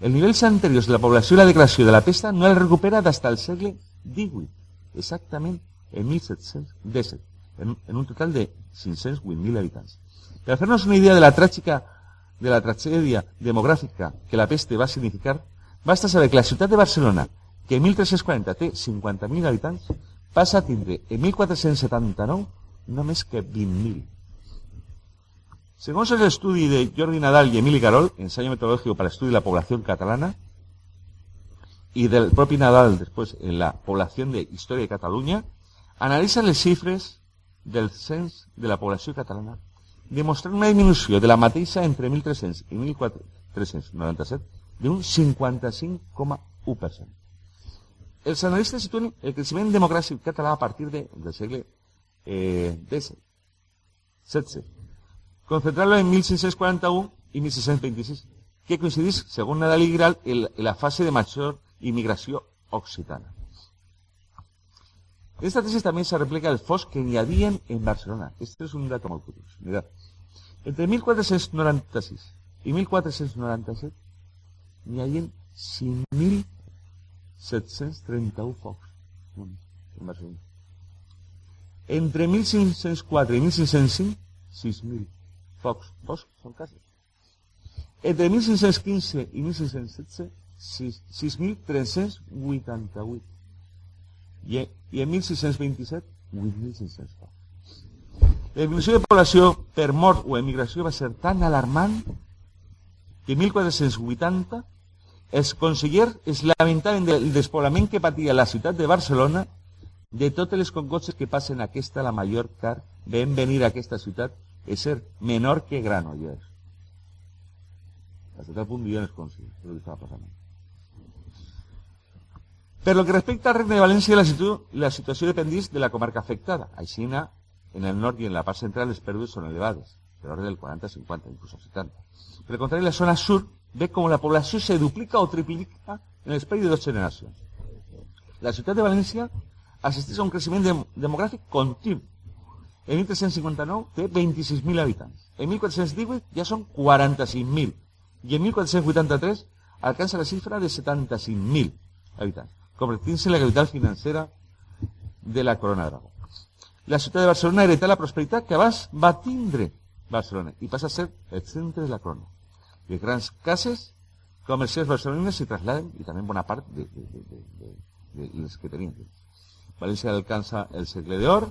el nivells anteriors de la població i la declaració de la pesta no el recupera d'hasta el segle XVIII, exactament en 1717, en, un total de 508.000 habitants. Per fer-nos una idea de la tràgica de la tragèdia demogràfica que la peste va significar, basta saber que la ciutat de Barcelona, que en 1340 té 50.000 habitants, passa a tindre en 1479 només que 20.000. Según el estudio de Jordi Nadal y Emili Carol, ensayo metodológico para el estudio de la población catalana, y del propio Nadal después en la población de Historia de Cataluña, analizan las cifras del cens de la población catalana, demostrando una disminución de la mateixa entre 1300 y 1497 de un 55,1%. Els analistes situen el crecimiento democrático catalán a partir de, del segle eh, XVI concentrarlo en 1641 y 1626, que coincidís, según Nadal y Gral, en la fase de mayor inmigración occitana. Esta tesis también se replica el FOS que añadían en Barcelona. Este es un dato muy curioso. Mirad. Entre 1496 y 1497 añadían 5.731 FOS en Barcelona. Entre 1604 y 1605, 6.000. Fox. Fox son casos. Entre 1615 i 1617, 6.388. I, I en 1627, 8.600 Fox. La disminució de població per mort o emigració va ser tan alarmant que en 1480 els consellers es lamentaven del despoblament que patia la ciutat de Barcelona de totes les concotxes que passen aquesta la major car ven venir a aquesta ciutat es ser menor que Granollers. Hasta tal punt diuen els consellers, lo que estava passant. Per lo que respecta al Regne de València, la, situ la situació dependís de la comarca afectada. Aixina, en el nord i en la part central les pèrdues són elevades, per ordre del 40-50, inclús el 70. Per el contrari, la zona sur ve com la població se duplica o triplica en l'espai de dues generacions. La ciutat de València assisteix a un creixement de demogràfic continu, en 1359 té 26.000 habitants. En 1418 ja són 45.000. I en 1483 alcança la xifra de 75.000 habitants, convertint-se en la capital financera de la Corona d'Aragó. La ciutat de Barcelona hereta la prosperitat que abans va tindre Barcelona i passa a ser el centre de la corona. Les grans cases comercials barcelonines s'hi trasladen i també bona part de, de, que tenien. València alcança el segle d'or,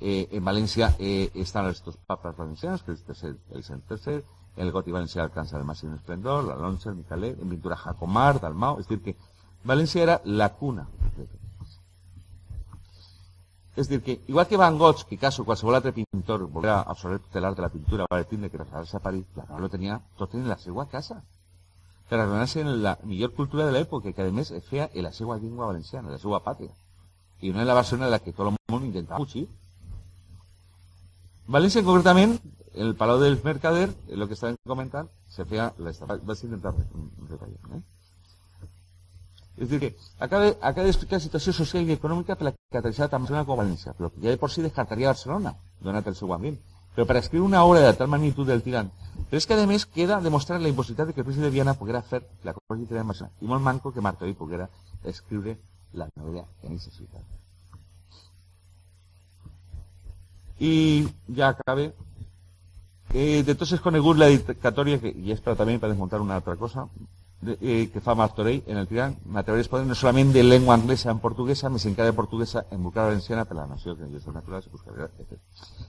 eh, en Valencia eh, están estos papas valencianos, que este es el, el tercer, el Goti Valencia alcanza el máximo esplendor, la Loncha, el Micalet, en pintura Jacomar, Dalmau, es decir que Valencia era la cuna Es decir que, igual que Van Gogh, que caso qualsevol altre pintor volviera a absorber tot l'art de la pintura, va tindre que trasladarse a París, no lo tenía tot en la seva casa. Per arrenar-se en la millor cultura de l'època, que a més es feia en la seva llengua valenciana, en la seva pàtria. I no en la Barcelona en la que tot el món intentava fugir. València, concretament, el Palau del Mercader, el que estàvem comentant, se feia l'estafa. Vaig intentar retallar. Eh? És dir, que acaba, acaba d'explicar la situació social i econòmica per la que atreveixava tant Barcelona com València, però que ja de por si descartaria Barcelona, donat el seu ambient. Però per escriure una obra de tal magnitud del tirant. Però és que, a més, queda demostrar la impossibilitat de que el príncipe de Viana poguera fer la cosa literària en Barcelona. I molt manco que Martorell poguera escriure la novel·la aquesta ciutat. Y ya acabe. Eh, de entonces conegut la dedicatoria, que, y es para también para desmontar una otra cosa, de, eh, que fa Martorell en el Tirán, m'atreveré poder no solamente de lengua inglesa en portuguesa, me s'encara de portuguesa en buscar valenciana per la nació que és natural, se buscarà, etc.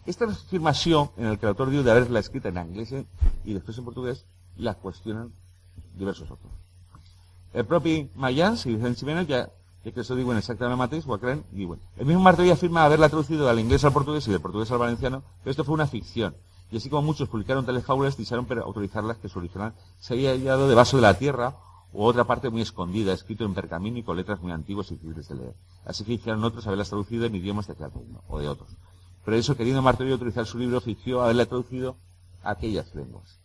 Esta afirmació en el que l'autor diu d'haver-la escrita en anglès i després en portuguès, la qüestionen diversos autors. El propi Mayans i Vicente Jiménez ja que que eso digo exactamente mateix, o creen, diuen. El mismo Martorell afirma haberla traducido del inglés al portugués y del portugués al valenciano, pero esto fue una ficción. Y así como muchos publicaron tales fábulas, para autorizarlas que su original se había hallado debajo de la tierra o otra parte muy escondida, escrito en pergamino y con letras muy antiguas y difíciles de leer. Así que hicieron otros haberlas traducido en idiomas de aquel reino, o de otros. Pero eso, queriendo Martorell autorizar su libro, fingió haberla traducido a aquellas lenguas.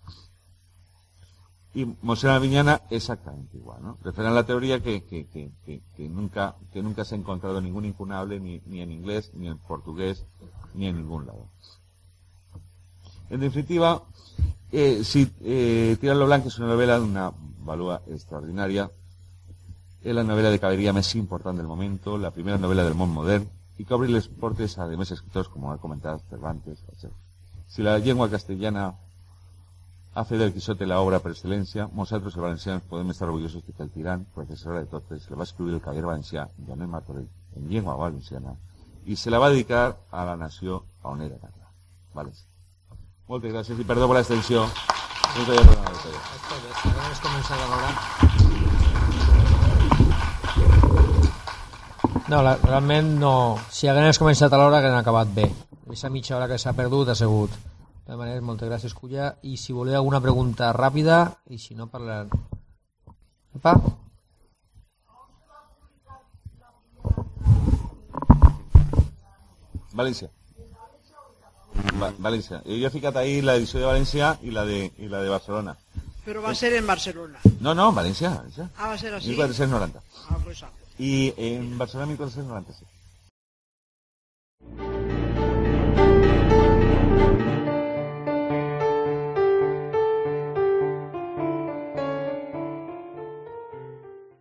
Y Mosera Viñana exactamente igual, ¿no? Refieren a la teoría que, que, que, que, nunca, que nunca se ha encontrado ningún incunable ni, ni en inglés, ni en portugués, ni en ningún lado. En definitiva, Eh, sí, eh, Tirarlo Blanco és una novel·la d'una valua extraordinària. És la novel·la de caballeria més important del moment, la primera novel·la del món modern, i que obri les portes a demés escriptors, com ha comentat Cervantes. Etc. Si la llengua castellana ha fet del Quijote la obra per excel·lència, nosaltres, els valencians, podem estar orgullosos que el tirant, professor de tot, se la va escriure el cavaller valencià, Joanet Martorell, en llengua valenciana, i se la va dedicar a la nació on era Carla. València. Moltes gràcies i perdó per l'extensió. Si hagués començat a l'hora... No, la, realment no. Si hagués començat a l'hora, hagués acabat bé. Aquesta mitja hora que s'ha perdut ha sigut. De totes maneres, moltes gràcies, Culla. I si voleu alguna pregunta ràpida, i si no, parlarem. Epa? València. Valencia. Yo fíjate ahí la edición de Valencia y la de, y la de Barcelona. Pero va a eh, ser en Barcelona. No, no, Valencia. Valencia. Ah, va a ser así. 1490. Ah, pues ah. Y en Barcelona 1490, sí.